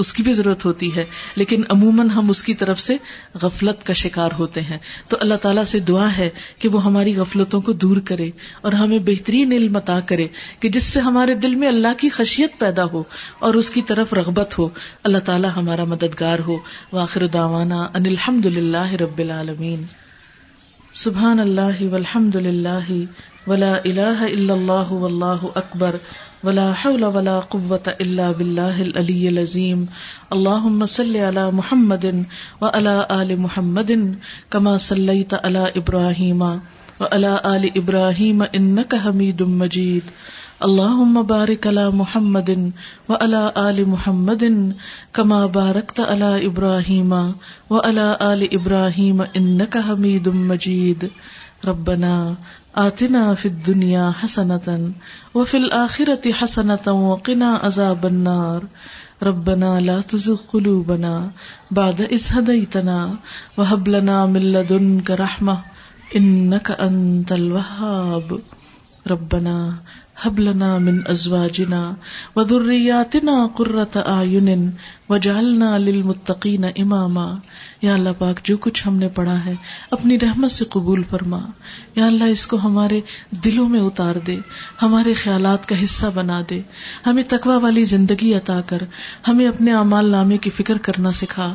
اس کی بھی ضرورت ہوتی ہے، لیکن عموماً ہم اس کی طرف سے غفلت کا شکار ہوتے ہیں۔ تو اللہ تعالیٰ سے دعا ہے کہ وہ ہماری غفلتوں کو دور کرے اور ہمیں بہترین علم عطا کرے کہ جس سے ہمارے دل میں اللہ کی خشیت پیدا ہو اور اس کی طرف رغبت ہو۔ اللہ تعالیٰ ہمارا مددگار ہو۔ واخر داوانا ان الحمد للہ رب العالمین۔ سبحان اللہ والحمد للہ ولا الہ الا اللہ واللہ اکبر۔ ولا حول ولا قوة الا باللہ العلی العظیم اللہم صل علی محمد وعلى آل محمد کما صلیت علی ابراہیم وعلى آل ابراہیم انک حمید مجید اللہم بارک علی محمد وعلى آل محمد کما بارکت علی ابراہیم وعلى آل ابراہیم انک حمید مجید ربنا آتنا فی الدنیا حسنتا وفی الآخرة حسنتا وقنا عذاب النار. ربنا لا تزغ قلوبنا بعد إذ هديتنا وهب لنا من لدنك رحمة إنك أنت الوهاب. ربنا هب لنا من أزواجنا وذرياتنا قرة أعين وجعلنا للمتقين إماما. یا اللہ پاک، جو کچھ ہم نے پڑھا ہے، اپنی رحمت سے قبول فرما۔ یا اللہ اس کو ہمارے دلوں میں اتار دے، ہمارے خیالات کا حصہ بنا دے۔ ہمیں تقوا والی زندگی عطا کر، ہمیں اپنے اعمال نامے کی فکر کرنا سکھا۔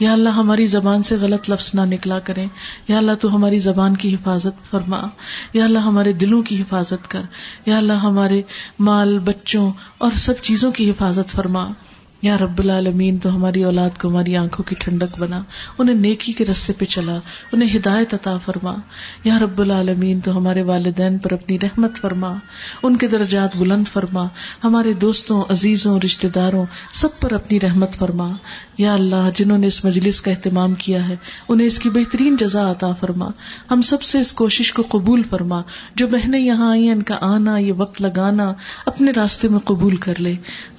یا اللہ ہماری زبان سے غلط لفظ نہ نکلا کرے یا اللہ تو ہماری زبان کی حفاظت فرما۔ یا اللہ ہمارے دلوں کی حفاظت کر۔ یا اللہ ہمارے مال، بچوں اور سب چیزوں کی حفاظت فرما۔ یا رب العالمین، تو ہماری اولاد کو ہماری آنکھوں کی ٹھنڈک بنا، انہیں نیکی کے رستے پہ چلا، انہیں ہدایت عطا فرما۔ یا رب العالمین، تو ہمارے والدین پر اپنی رحمت فرما، ان کے درجات بلند فرما۔ ہمارے دوستوں، عزیزوں رشتے داروں، سب پر اپنی رحمت فرما۔ یا اللہ، جنہوں نے اس مجلس کا اہتمام کیا ہے، انہیں اس کی بہترین جزا عطا فرما۔ ہم سب سے اس کوشش کو قبول فرما۔ جو بہنیں یہاں آئی ان کا آنا، یہ وقت لگانا، اپنے راستے میں قبول کر لے۔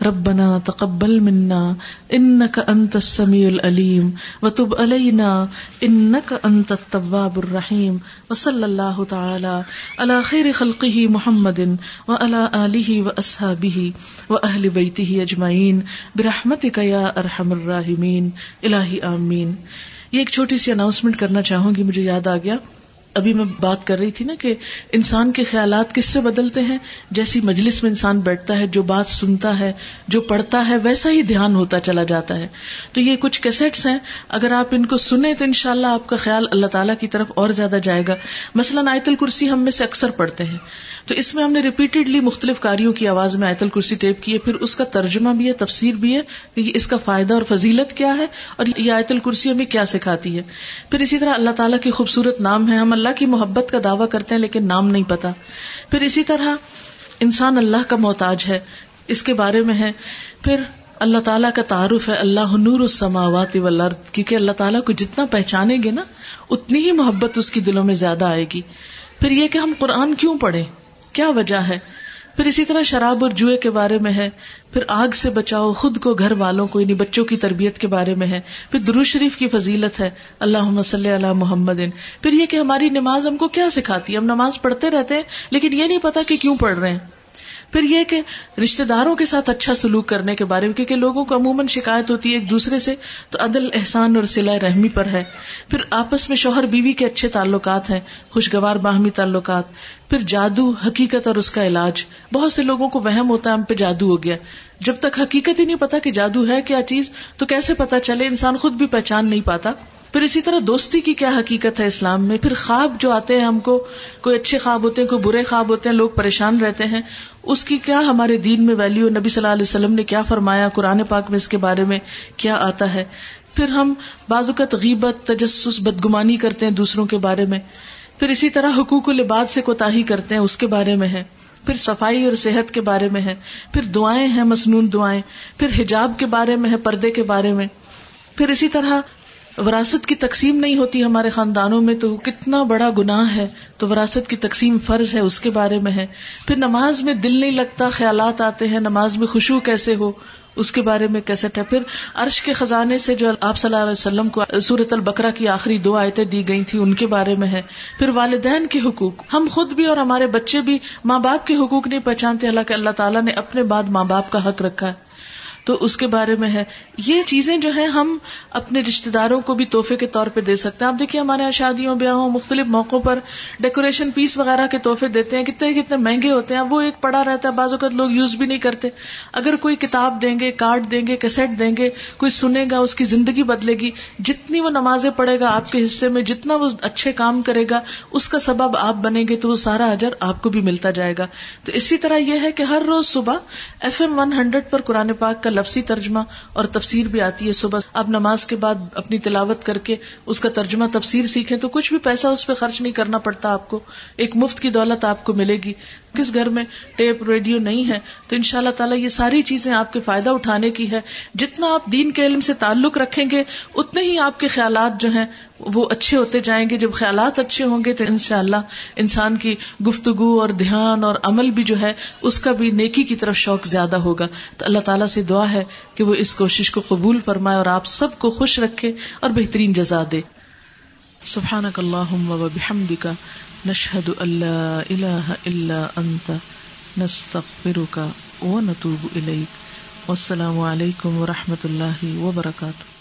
ربنا تقبل منا انك انت السميع العليم وتب علينا انك انت التواب الرحيم وصلى الله تعالى على خير خلقه محمد وعلى اله واصحابه واهل بيته اجمعين برحمتك يا ارحم الراحمين الہی آمین۔ یہ ایک چھوٹی سی اناؤنسمنٹ کرنا چاہوں گی، مجھے یاد آ گیا۔ ابھی میں بات کر رہی تھی نا کہ انسان کے خیالات کس سے بدلتے ہیں؟ جیسی مجلس میں انسان بیٹھتا ہے، جو بات سنتا ہے، جو پڑھتا ہے، ویسا ہی دھیان ہوتا چلا جاتا ہے۔ تو یہ کچھ کیسٹس ہیں۔ اگر آپ ان کو سنیں تو انشاءاللہ آپ کا خیال اللہ تعالیٰ کی طرف اور زیادہ جائے گا۔ مثلاً آیت الکرسی ہم میں سے اکثر پڑھتے ہیں۔ تو اس میں ہم نے ریپیٹڈلی مختلف کاریوں کی آواز میں آیت الکرسی ٹیپ کی ہے، پھر اس کا ترجمہ بھی ہے، تفسیر بھی ہے کہ اس کا فائدہ اور فضیلت کیا ہے اور یہ آیت الکرسی ہمیں کیا سکھاتی ہے۔ پھر اسی طرح اللہ تعالیٰ کی خوبصورت نام ہے، ہم اللہ کی محبت کا دعویٰ کرتے ہیں لیکن نام نہیں پتا۔ پھر اسی طرح انسان اللہ کا محتاج ہے، اس کے بارے میں ہے۔ پھر اللہ تعالیٰ کا تعارف ہے، اللہ نور السماوات والارض، کیونکہ اللہ تعالیٰ کو جتنا پہچانیں گے نا، اتنی ہی محبت اس کی دلوں میں زیادہ آئے گی۔ پھر یہ کہ ہم قرآن کیوں پڑھیں؟ کیا وجہ ہے؟ پھر اسی طرح شراب اور جوئے کے بارے میں ہے۔ پھر آگ سے بچاؤ خود کو گھر والوں کو یعنی بچوں کی تربیت کے بارے میں ہے۔ پھر درو شریف کی فضیلت ہے۔ اللہ صلی اللہ محمد۔ پھر یہ کہ ہماری نماز ہم کو کیا سکھاتی ہے؟ ہم نماز پڑھتے رہتے ہیں، لیکن یہ نہیں پتا کہ کیوں پڑھ رہے ہیں۔ پھر یہ کہ رشتے داروں کے ساتھ اچھا سلوک کرنے کے بارے میں، کیونکہ لوگوں کو عموماً شکایت ہوتی ہے ایک دوسرے سے، تو عدل، احسان اور سلا رحمی پر ہے۔ پھر آپس میں شوہر بیوی کے اچھے تعلقات ہیں، خوشگوار باہمی تعلقات۔ پھر جادو، حقیقت اور اس کا علاج۔ بہت سے لوگوں کو وہم ہوتا ہے، ہم پہ جادو ہو گیا۔ جب تک حقیقت ہی نہیں پتا کہ جادو ہے کیا چیز، تو کیسے پتا چلے؟ انسان خود بھی پہچان نہیں پاتا۔ پھر اسی طرح دوستی کی کیا حقیقت ہے اسلام میں؟ پھر خواب جو آتے ہیں ہم کو، کوئی اچھے خواب ہوتے ہیں، کوئی برے خواب ہوتے ہیں، لوگ پریشان رہتے ہیں، اس کی کیا ہمارے دین میں ویلو نبی صلی اللہ علیہ وسلم نے کیا فرمایا؟ قرآن پاک میں اس کے بارے میں کیا آتا ہے؟ پھر ہم بازوقت غیبت، تجسس، بدگمانی کرتے ہیں دوسروں کے بارے میں۔ پھر اسی طرح حقوق العباد سے کوتا کرتے ہیں، اس کے بارے میں ہے۔ پھر صفائی اور صحت کے بارے میں ہے۔ پھر دعائیں ہیں مصنون دعائیں۔ پھر حجاب کے بارے میں ہے، پردے کے بارے میں۔ پھر اسی طرح وراثت کی تقسیم نہیں ہوتی ہمارے خاندانوں میں تو کتنا بڑا گناہ ہے، تو وراثت کی تقسیم فرض ہے، اس کے بارے میں ہے۔ پھر نماز میں دل نہیں لگتا، خیالات آتے ہیں، نماز میں خوشبو کیسے ہو، اس کے بارے میں کیسے ہے۔ پھر عرش کے خزانے سے جو آپ صلی اللہ علیہ وسلم کو سورت البکرا کی آخری دو آیتیں دی گئی تھی ان کے بارے میں ہے۔ پھر والدین کے حقوق، ہم خود بھی اور ہمارے بچے بھی ماں باپ کے حقوق نہیں پہچانتے اللہ کہ اللہ تعالیٰ نے اپنے بعد ماں باپ کا حق رکھا ہے۔ تو اس کے بارے میں ہے۔ یہ چیزیں جو ہیں ہم اپنے رشتے داروں کو بھی تحفے کے طور پہ دے سکتے ہیں۔ آپ دیکھیے ہمارے یہاں شادیوں، بیاہوں، مختلف موقعوں پر ڈیکوریشن پیس وغیرہ کے تحفے دیتے ہیں۔ کتنے کتنے مہنگے ہوتے ہیں۔ وہ ایک پڑا رہتا ہے۔ بعض اوقات لوگ یوز بھی نہیں کرتے۔ اگر کوئی کتاب دیں گے کارڈ دیں گے کیسٹ دیں گے، کوئی سنے گا، اس کی زندگی بدلے گی، جتنی وہ نمازیں پڑھے گا آپ کے حصے میں، جتنا وہ اچھے کام کرے گا، اس کا سبب آپ بنے گے تو وہ سارا اجر آپ کو بھی ملتا جائے گا۔ تو اسی طرح یہ ہے کہ ہر روز صبح ایف ایم ون ہنڈریڈ پر قرآن پاک کا لفظی ترجمہ اور تفسیر بھی آتی ہے صبح۔ آپ نماز کے بعد اپنی تلاوت کر کے اس کا ترجمہ تفسیر سیکھیں تو کچھ بھی پیسہ اس پہ خرچ نہیں کرنا پڑتا آپ کو۔ ایک مفت کی دولت آپ کو ملے گی۔ کس گھر میں ٹیپ ریڈیو نہیں ہے، تو ان شاء اللہ تعالیٰ یہ ساری چیزیں آپ کے فائدہ اٹھانے کی ہے۔ جتنا آپ دین کے علم سے تعلق رکھیں گے، اتنے ہی آپ کے خیالات جو ہیں، وہ اچھے ہوتے جائیں گے۔ جب خیالات اچھے ہوں گے، تو ان شاء اللہ انسان کی گفتگو اور دھیان اور عمل بھی جو ہے، اس کا بھی نیکی کی طرف شوق زیادہ ہوگا۔ تو اللہ تعالیٰ سے دعا ہے کہ وہ اس کوشش کو قبول فرمائے اور آپ سب کو خوش رکھے اور بہترین جزا دے۔ سبحان اللہ نشهد نشہد اللہ الہ الا انت نستغفرك ونتوب الیک. والسلام عليكم ورحمۃ الله وبركاته